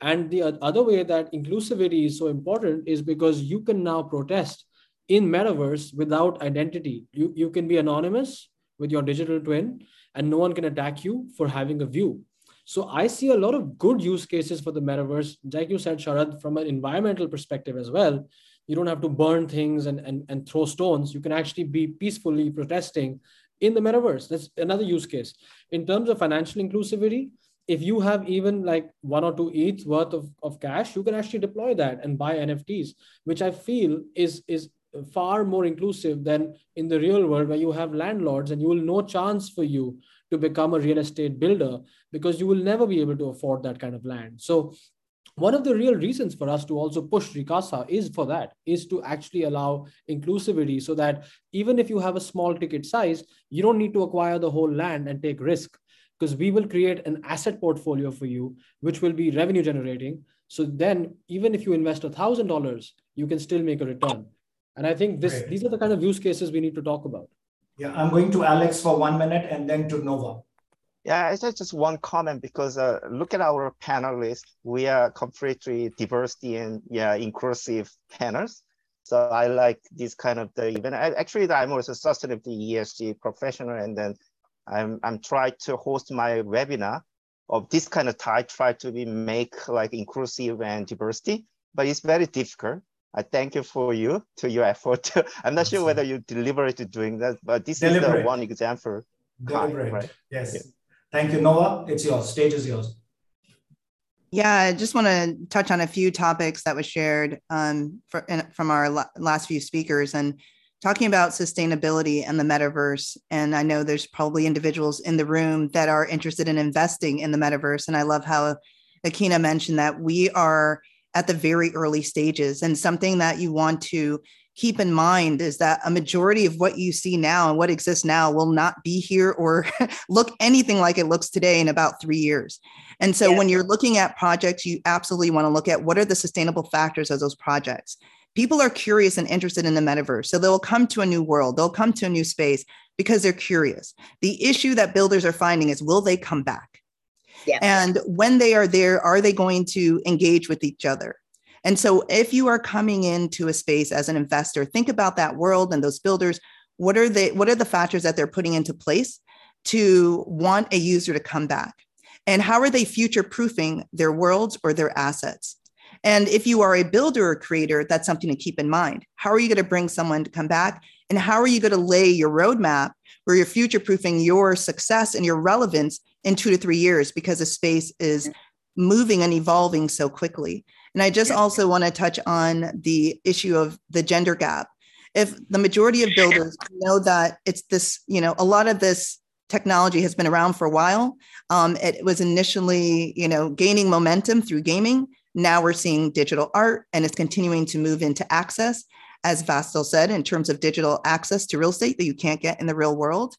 And the other way that inclusivity is so important is because you can now protest in metaverse without identity. You, you can be anonymous with your digital twin and no one can attack you for having a view. So I see a lot of good use cases for the metaverse. Like you said, Sharad, from an environmental perspective as well, you don't have to burn things and, and, and throw stones. You can actually be peacefully protesting in the metaverse. That's another use case. In terms of financial inclusivity, if you have even like one or two ETH worth of, of cash, you can actually deploy that and buy NFTs, which I feel is, is far more inclusive than in the real world where you have landlords and you will no chance for you to become a real estate builder because you will never be able to afford that kind of land so one of the real reasons for us to also push Recasa is for that, is to actually allow inclusivity so that even if you have a small ticket size, you don't need to acquire the whole land and take risk because we will create an asset portfolio for you, which will be revenue generating. So then even if you invest a thousand dollars, you can still make a return. And I think this these are the kind of use cases we need to talk about. Yeah, I'm going to Alex for one minute and then to Nova. Yeah, it's just one comment because uh, look at our panelists. We are completely diversity and yeah, inclusive panels. So I like this kind of the event. I, actually, I'm also a sustainability ESG professional, and then I'm I'm trying to host my webinar of this kind of type. Try to be make like inclusive and diversity, but it's very difficult I thank you for you to your effort. I'm not sure whether you deliberate doing that, but this Deliberate. is the one example. Deliberate. Right? Yes. Yeah. Thank you, Nova. It's yours. Stage is yours. Yeah, I just want to touch on a few topics that was shared um, for, in, from our la- last few speakers and talking about sustainability and the metaverse. And I know there's probably individuals in the room that are interested in investing in the metaverse. And I love how Akina mentioned that we are at the very early stages. And something that you want to keep in mind is that a majority of what you see now and what exists now will not be here or look anything like it looks today in about three years. And so yeah. when you're looking at projects, you absolutely want to look at what are the sustainable factors of those projects. People are curious and interested in the metaverse. So they'll come to a new world, they'll come to a new space because they're curious. The issue that builders are finding is will they come back? Yeah. And when they are there, are they going to engage with each other? And so if you are coming into a space as an investor, think about that world and those builders. What are they, what are the factors that they're putting into place to want a user to come back? And how are they future proofing their worlds or their assets? And if you are a builder or creator, that's something to keep in mind. How are you going to bring someone to come back? And how are you going to lay your roadmap where you're future proofing your success and your relevance in two to three years because the space is moving and evolving so quickly. And I just also want to touch on the issue of the gender gap. If the majority of builders know that it's this, you know, a lot of this technology has been around for a while. Um, it was initially, you know, gaining momentum through gaming. Now we're seeing digital art and it's continuing to move into access, as Vatsal said, in terms of digital access to real estate that you can't get in the real world.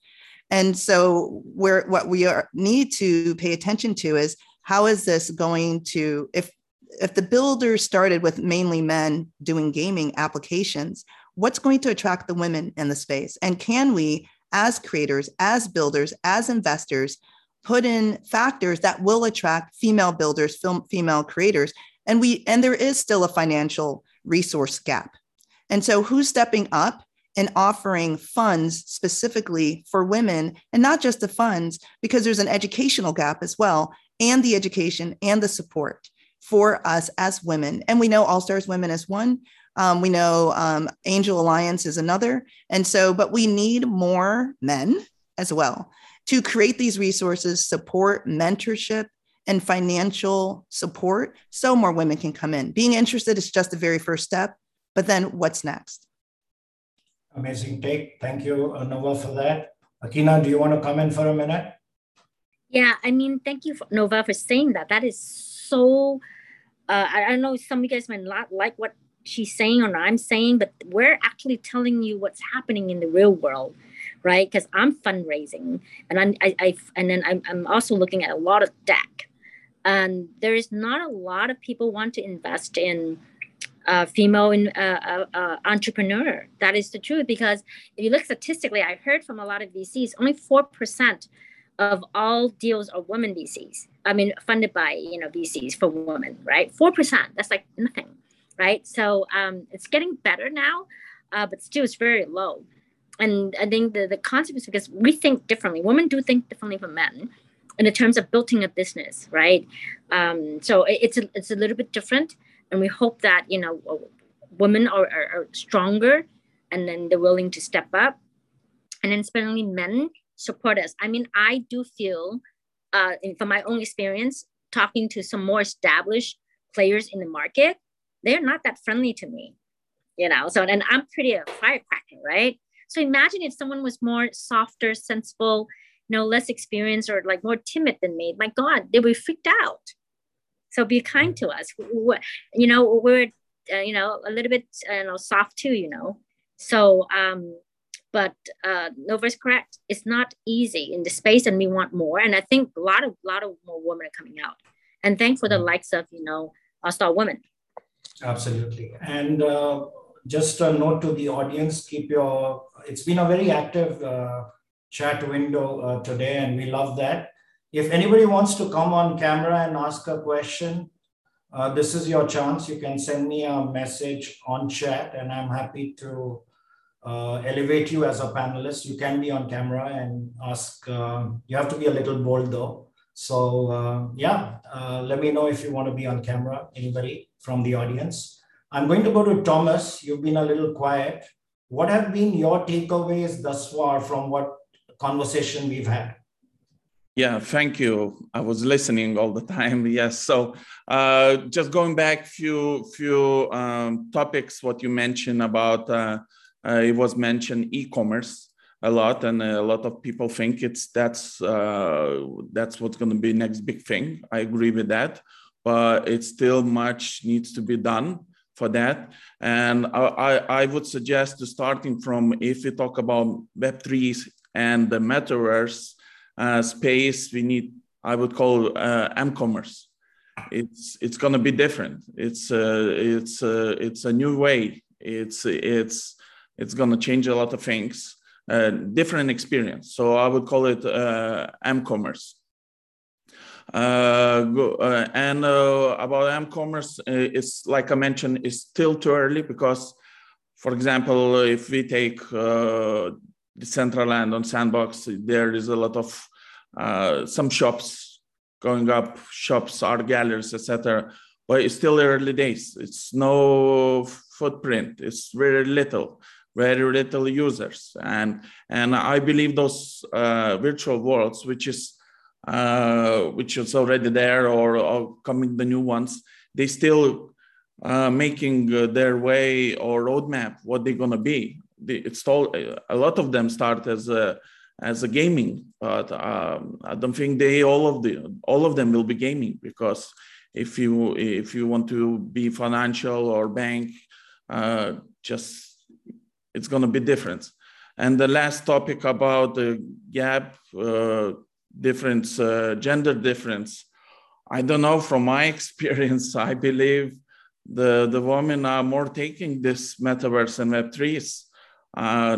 And so where what we are, need to pay attention to is how is this going to, if if the builder started with mainly men doing gaming applications, what's going to attract the women in the space? And can we, as creators, as builders, as investors, put in factors that will attract female builders, film, female creators? And we and there is still a financial resource gap. And so who's stepping up and offering funds specifically for women and not just the funds because there's an educational gap as well and the education and the support for us as women. And we know All Stars Women as one. Um, we know um, Angel Alliance is another. And so, but we need more men as well to create these resources, support, mentorship, and financial support so more women can come in. Being interested is just the very first step, but then what's next? Amazing take. Thank you, Nova, for that. Akina, do you want to come in for a minute? Yeah, I mean, thank you, for, Nova, for saying that. That is so uh, I, I know some of you guys might not like what she's saying or I'm saying, but we're actually telling you what's happening in the real world, right? Because I'm fundraising, and I'm I, I and then I'm, I'm also looking at a lot of deck, and there is not a lot of people want to invest in uh, female in, uh, uh, entrepreneur. That is the truth because if you look statistically, I heard from a lot of VCs, only four percent of all deals are women VCs. I mean, funded by you know VCs for women, right? Four percent. That's like nothing, right? So um, it's getting better now, uh, but still it's very low. And I think the the concept is because we think differently. Women do think differently from men, in the terms of building a business, right? Um, so it's a, it's a little bit different, and we hope that you know women are, are, are stronger, and then they're willing to step up, and then especially men support us. I mean, I do feel, uh, from my own experience, talking to some more established players in the market, they're not that friendly to me, you know. So, and I'm pretty a firecracker, right? So imagine if someone was more softer, sensible, you know, less experienced or like more timid than me. My God, they would be freaked out. So be kind to us. You know, we're, uh, you know, a little bit, you know, soft too, you know. So um, but uh, Nova is correct. It's not easy in the space, and we want more. And I think a lot of lot of more women are coming out. And thanks for the mm-hmm. likes of you know Star Women. Absolutely. And uh, just a note to the audience: keep your. It's been a very active uh, chat window uh, today, and we love that. If anybody wants to come on camera and ask a question, uh, this is your chance. You can send me a message on chat, and I'm happy to uh, elevate you as a panelist. You can be on camera and ask. Uh, you have to be a little bold though. So uh, yeah, let me know if you want to be on camera. Anybody from the audience? I'm going to go to Thomas. You've been a little quiet. What have been your takeaways thus far from what conversation we've had? Yeah, thank you. I was listening all the time. Yes. So, uh, just going back few few um, topics. What you mentioned about uh, uh, it was mentioned e-commerce a lot, and a lot of people think it's that's uh, that's what's going to be next big thing. I agree with that, but it still much needs to be done for that. And I, I would suggest starting from if we talk about Web3 and the metaverse space, we need, I would call uh, m-commerce. It's it's going to be different. It's uh, it's uh, it's a new way. It's it's it's going to change a lot of things uh, different experience so i would call it uh, m-commerce uh, uh, and uh, about m-commerce uh, it's like i mentioned it's still too early because for example if we take Decentraland on sandbox there is a lot of some shops going up shops art galleries etc but it's still early days it's no footprint it's very little very little users. And, and I believe those uh, virtual worlds, which is uh, which is already there or, or, coming the new ones, they still uh, making uh, their way or roadmap what they're gonna be. They, it's all, a lot of them start as a as a gaming, but um, I don't think they all of the all of them will be gaming because if you if you want to be financial or bank, uh, just it's gonna be different. And the last topic about the gap uh, difference, uh, gender difference. I don't know. From my experience, I believe the the women are more taking this metaverse and Web threes. Uh,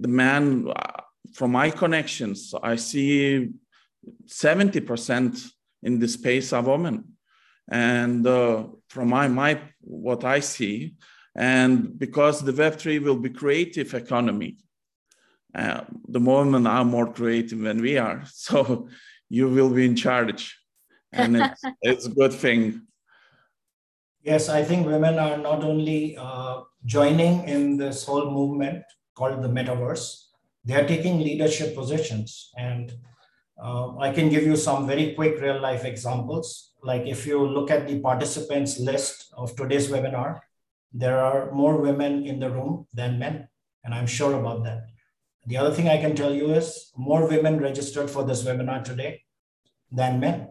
the man, uh, from my connections, I see seventy percent in the space are women, and uh, from my my what I see, and because the Web three will be creative economy, uh, the women are more creative than we are. So you will be in charge. And it's, it's a good thing. Yes, I think women are not only uh, joining in this whole movement called the metaverse, they are taking leadership positions. And uh, I can give you some very quick real life examples. Like if you look at the participants list of today's webinar, there are more women in the room than men. And I'm sure about that. The other thing I can tell you is more women registered for this webinar today than men.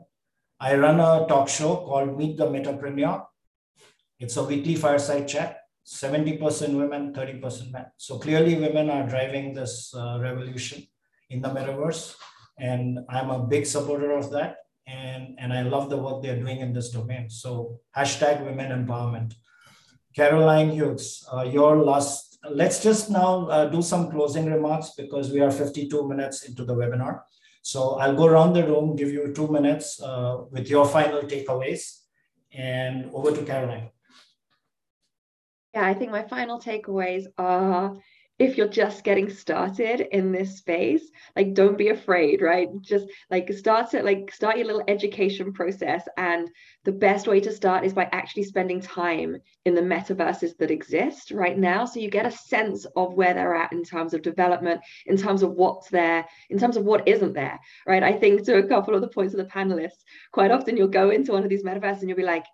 I run a talk show called Meet the Metapreneur. It's a weekly fireside chat, 70% women, 30% men. So clearly women are driving this uh, revolution in the metaverse. And I'm a big supporter of that. And, and I love the work they're doing in this domain. So hashtag women empowerment. Caroline Hughes, uh, your last let's just now uh, do some closing remarks because we are 52 minutes into the webinar. So I'll go around the room, give you two minutes uh, with your final takeaways and over to Caroline. Yeah, I think my final takeaways are if you're just getting started in this space like don't be afraid right? Just like start it like start your little education process and the best way to start is by actually spending time in the metaverses that exist right now so you get a sense of where they're at in terms of development in terms of what's there in terms of what isn't there right? I think to a couple of the points of the panelists quite often you'll go into one of these metaverses and you'll be like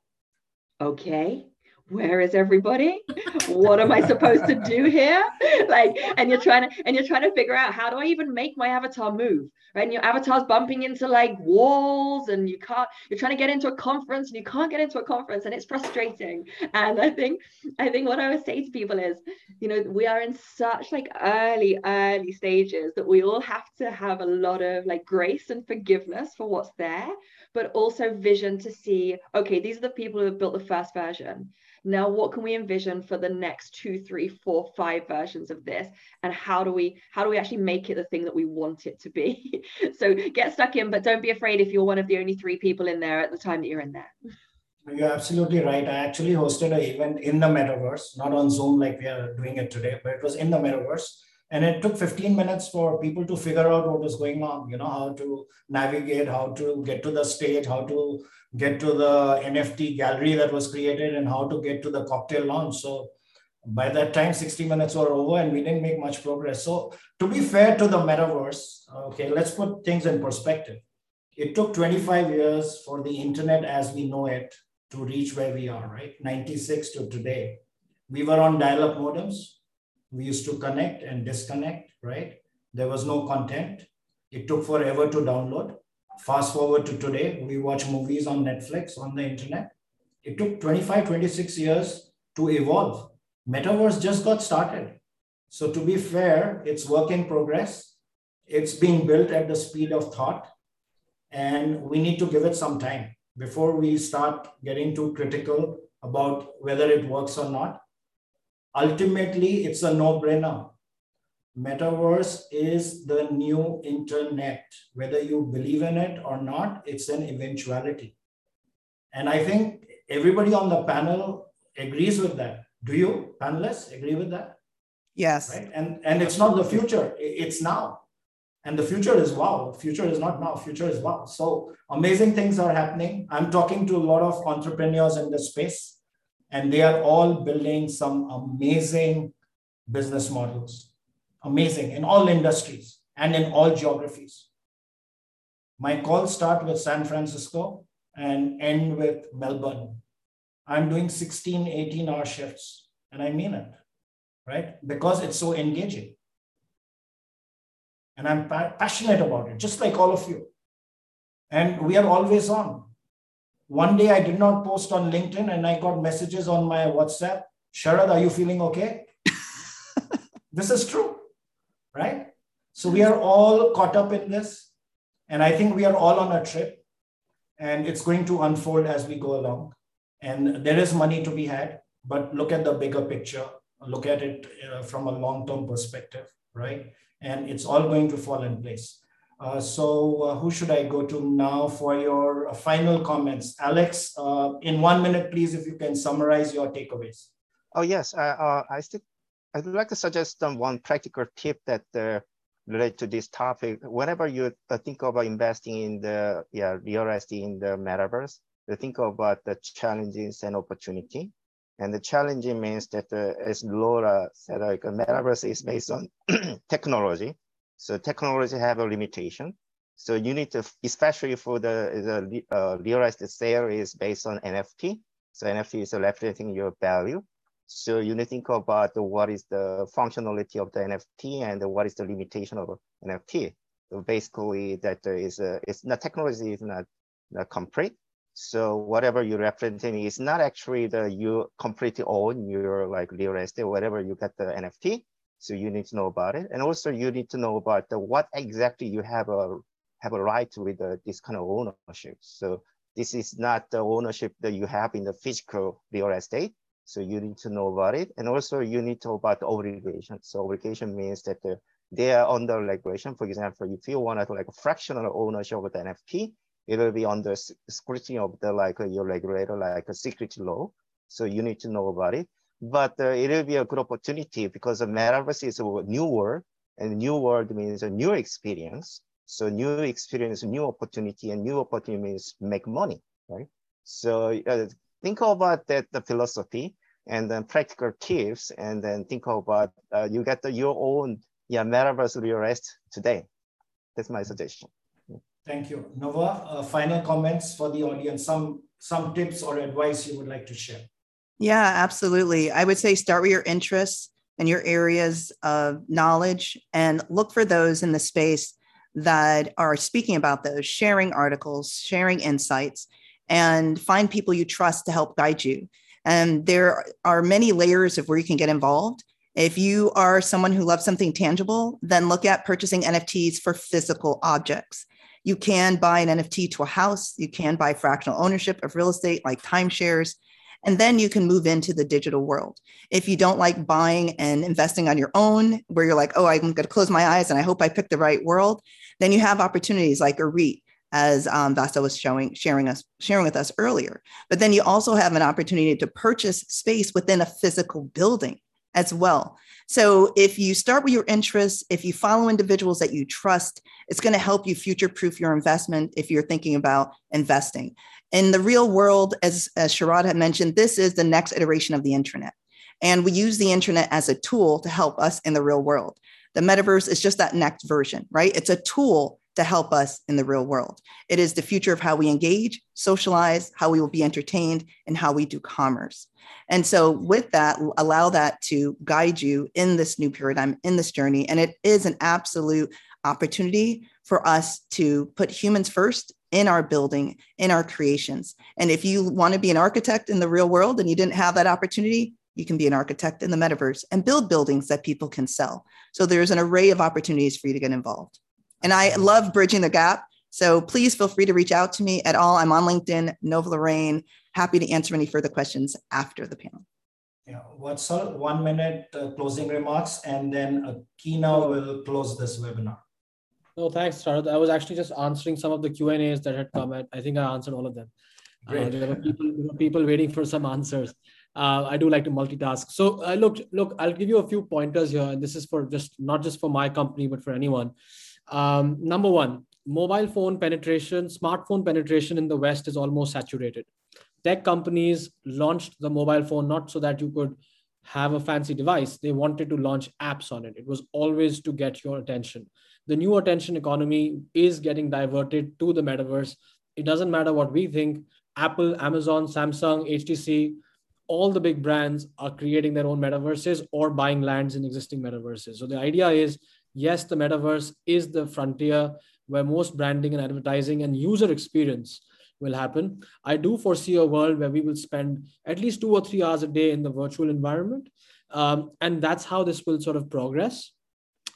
okay where is everybody? What am i supposed to do here? Like and you're trying to and you're trying to figure out how do i even make my avatar move right? And your avatar's bumping into like walls and you can't you're trying to get into a conference and you can't get into a conference and it's frustrating. And i think i think what i would say to people is you know we are in such like early early stages that we all have to have a lot of like grace and forgiveness for what's there but also vision to see okay these are the people who have built the first version now what can we envision for the next two three four five versions of this and how do we how do we actually make it the thing that we want it to be so get stuck in but don't be afraid if you're one of the only three people in there at the time that you're in there you're absolutely right. I actually hosted an event in the metaverse, not on Zoom like we are doing it today, but it was in the metaverse. And it took 15 minutes for people to figure out what was going on, you know, how to navigate, how to get to the stage, how to get to the NFT gallery that was created and how to get to the cocktail launch. So by that time, 60 minutes were over and we didn't make much progress. So to be fair to the metaverse, okay, let's put things in perspective. It took 25 years for the internet as we know it to reach where we are, right? 96 to today. We were on dial-up modems. We used to connect and disconnect, right? There was no content. It took forever to download. Fast forward to today, we watch movies on Netflix, on the internet. It took 25, 26 years to evolve. Metaverse just got started. So to be fair, it's work in progress. It's being built at the speed of thought. And we need to give it some time before we start getting too critical about whether it works or not. Ultimately, it's a no-brainer metaverse is the new internet. Whether you believe in it or not, it's an eventuality. And I think everybody on the panel agrees with that. Do you, panelists, agree with that? Yes. Right? And, and it's not the future, it's now. And the future is wow. Future is not now, future is wow. So amazing things are happening. I'm talking to a lot of entrepreneurs in this space, and they are all building some amazing business models amazing in all industries and in all geographies. My calls start with San Francisco and end with Melbourne. I'm doing 16, 18 hour shifts, and I mean it, right? Because it's so engaging. And I'm pa- passionate about it, just like all of you. And we are always on. One day I did not post on LinkedIn and I got messages on my WhatsApp. Sharad, are you feeling okay? this is true, right? So we are all caught up in this. And I think we are all on a trip and it's going to unfold as we go along. And there is money to be had, but look at the bigger picture, look at it uh, from a long term perspective, right? And it's all going to fall in place. Uh, so, uh, who should I go to now for your final comments? Alex, uh, in one minute, please, if you can summarize your takeaways. Oh, yes. Uh, I still, I'd like to suggest um, one practical tip that uh, relate to this topic. Whenever you think about investing in the yeah, real estate in the metaverse, think about the challenges and opportunity. And the challenging means that, uh, as Laura said, like metaverse is based on technology. So technology have a limitation. So you need to, especially for the, the uh, real estate sale is based on NFT. So NFT is representing your value. So you need to think about what is the functionality of the NFT and what is the limitation of NFT. So basically that is a, it's not technology is not, not complete. So whatever you're representing is not actually the you completely own your like real estate, whatever you get the NFT. So you need to know about it. And also you need to know about the, what exactly you have a have a right with this kind of ownership. So this is not the ownership that you have in the physical real estate. So you need to know about it. And also you need to know about the obligation. So obligation means that the, they are under regulation. For example, if you want to like a fractional ownership of the NFT, it will be under scrutiny of the like your regulator, like a security law. So you need to know about it. But uh, it will be a good opportunity because the metaverse is a new world, and new world means a new experience. So new experience, new opportunity, and new opportunity means make money, right? So uh, think about that the philosophy and then practical tips, and then think about uh, you get the, your own yeah metaverse real estate today. That's my suggestion. Thank you. Nova, uh, final comments for the audience, some, some tips or advice you would like to share. Yeah, absolutely. I would say start with your interests and your areas of knowledge and look for those in the space that are speaking about those, sharing articles, sharing insights, and find people you trust to help guide you. And there are many layers of where you can get involved. If you are someone who loves something tangible, then look at purchasing NFTs for physical objects. You can buy an NFT to a house. You can buy fractional ownership of real estate like timeshares. And then you can move into the digital world. If you don't like buying and investing on your own, where you're like, oh, I'm going to close my eyes and I hope I pick the right world, then you have opportunities like a REIT, as um, Vasa was showing, sharing us, sharing with us earlier. But then you also have an opportunity to purchase space within a physical building as well. So if you start with your interests, if you follow individuals that you trust, it's going to help you future proof your investment if you're thinking about investing. In the real world, as, as Sharad had mentioned, this is the next iteration of the internet. And we use the internet as a tool to help us in the real world. The metaverse is just that next version, right? It's a tool to help us in the real world. It is the future of how we engage, socialize, how we will be entertained, and how we do commerce. And so, with that, allow that to guide you in this new paradigm, in this journey. And it is an absolute opportunity for us to put humans first in our building, in our creations. And if you want to be an architect in the real world and you didn't have that opportunity, you can be an architect in the metaverse and build buildings that people can sell. So there's an array of opportunities for you to get involved. And I love bridging the gap. So please feel free to reach out to me at all. I'm on LinkedIn, Nova Lorraine. Happy to answer any further questions after the panel. Yeah, what's up? One minute uh, closing remarks, and then Kina will close this webinar. No, thanks, Sharad. I was actually just answering some of the Q and A's that had come. At, I think I answered all of them. Uh, there were people, there were people waiting for some answers. Uh, I do like to multitask. So uh, look, look, I'll give you a few pointers here, and this is for just not just for my company, but for anyone. Um, number one, mobile phone penetration, smartphone penetration in the West is almost saturated. Tech companies launched the mobile phone not so that you could have a fancy device. They wanted to launch apps on it. It was always to get your attention. the new attention economy is getting diverted to the metaverse. It doesn't matter what we think. Apple, Amazon, Samsung, HTC, all the big brands are creating their own metaverses or buying lands in existing metaverses. So the idea is yes, the metaverse is the frontier where most branding and advertising and user experience will happen. I do foresee a world where we will spend at least two or three hours a day in the virtual environment. Um, and that's how this will sort of progress.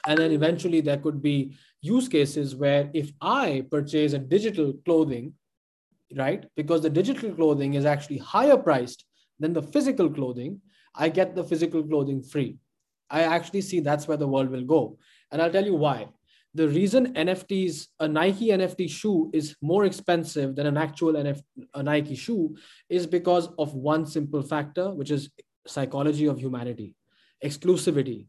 And then eventually there could be use cases where if I purchase a digital clothing, right, because the digital clothing is actually higher priced than the physical clothing, I get the physical clothing free. I actually see that's where the world will go. And I'll tell you why. The reason NFTs, a Nike NFT shoe is more expensive than an actual NF, a Nike shoe is because of one simple factor, which is psychology of humanity, exclusivity.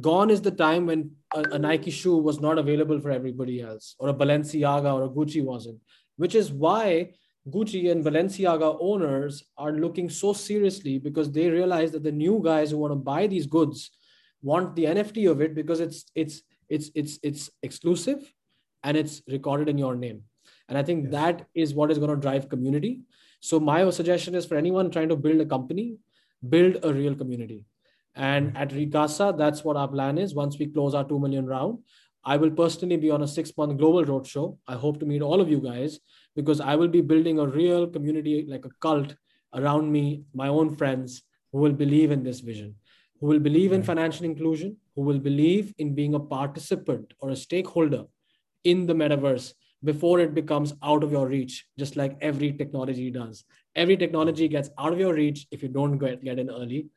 Gone is the time when a, a, Nike shoe was not available for everybody else, or a Balenciaga or a Gucci wasn't, which is why Gucci and Balenciaga owners are looking so seriously because they realize that the new guys who want to buy these goods want the NFT of it because it's it's it's it's it's exclusive and it's recorded in your name. And I think yes. that is what is going to drive community. So my suggestion is for anyone trying to build a company, build a real community. And hmm. at Recasa, that's what our plan is. Once we close our 2 million round, I will personally be on a six month global roadshow. I hope to meet all of you guys because I will be building a real community, like a cult around me, my own friends who will believe in this vision, who will believe in financial inclusion, who will believe in being a participant or a stakeholder in the metaverse before it becomes out of your reach, just like every technology does. Every technology gets out of your reach if you don't get, get in early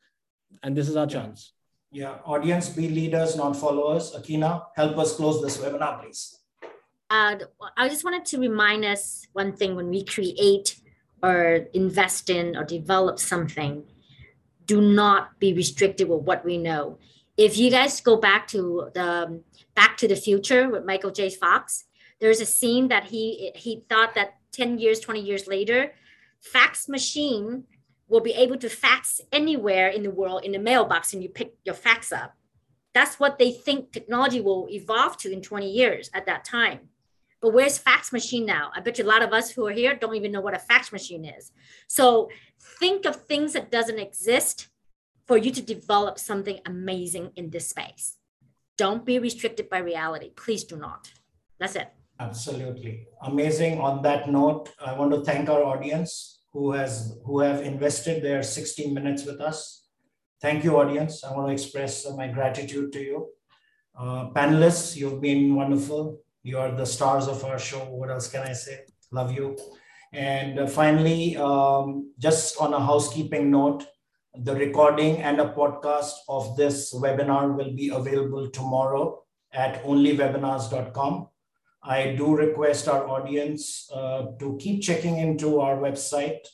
and this is our chance. Yeah, audience, be leaders, not followers. Akina, help us close this webinar, please. Uh, I just wanted to remind us one thing when we create or invest in or develop something, do not be restricted with what we know. If you guys go back to the um, Back to the Future with Michael J. Fox, there's a scene that he he thought that 10 years, 20 years later, fax machine will be able to fax anywhere in the world in the mailbox and you pick your fax up. That's what they think technology will evolve to in 20 years at that time. But where's fax machine now? I bet you a lot of us who are here don't even know what a fax machine is. So think of things that doesn't exist for you to develop something amazing in this space. Don't be restricted by reality. Please do not. That's it. Absolutely. Amazing. On that note, I want to thank our audience who has who have invested their 16 minutes with us. Thank you, audience. I want to express my gratitude to you. Uh, panelists, you've been wonderful. You are the stars of our show. What else can I say? Love you. And uh, finally, um, just on a housekeeping note, the recording and a podcast of this webinar will be available tomorrow at onlywebinars.com. I do request our audience uh, to keep checking into our website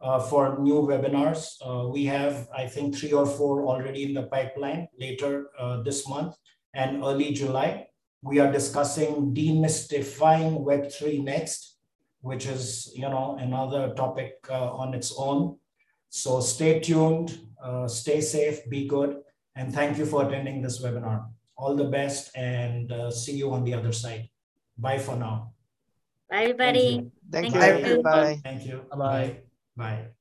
uh, for new webinars. Uh, we have, I think, three or four already in the pipeline later uh, this month and early July. We are discussing demystifying Web3 next, which is, you know, another topic uh, on its own. So stay tuned, uh, stay safe, be good, and thank you for attending this webinar. All the best and see you on the other side. Bye for now. Bye, everybody. Thank you. Thank you. Bye. Thank you. Bye. Bye.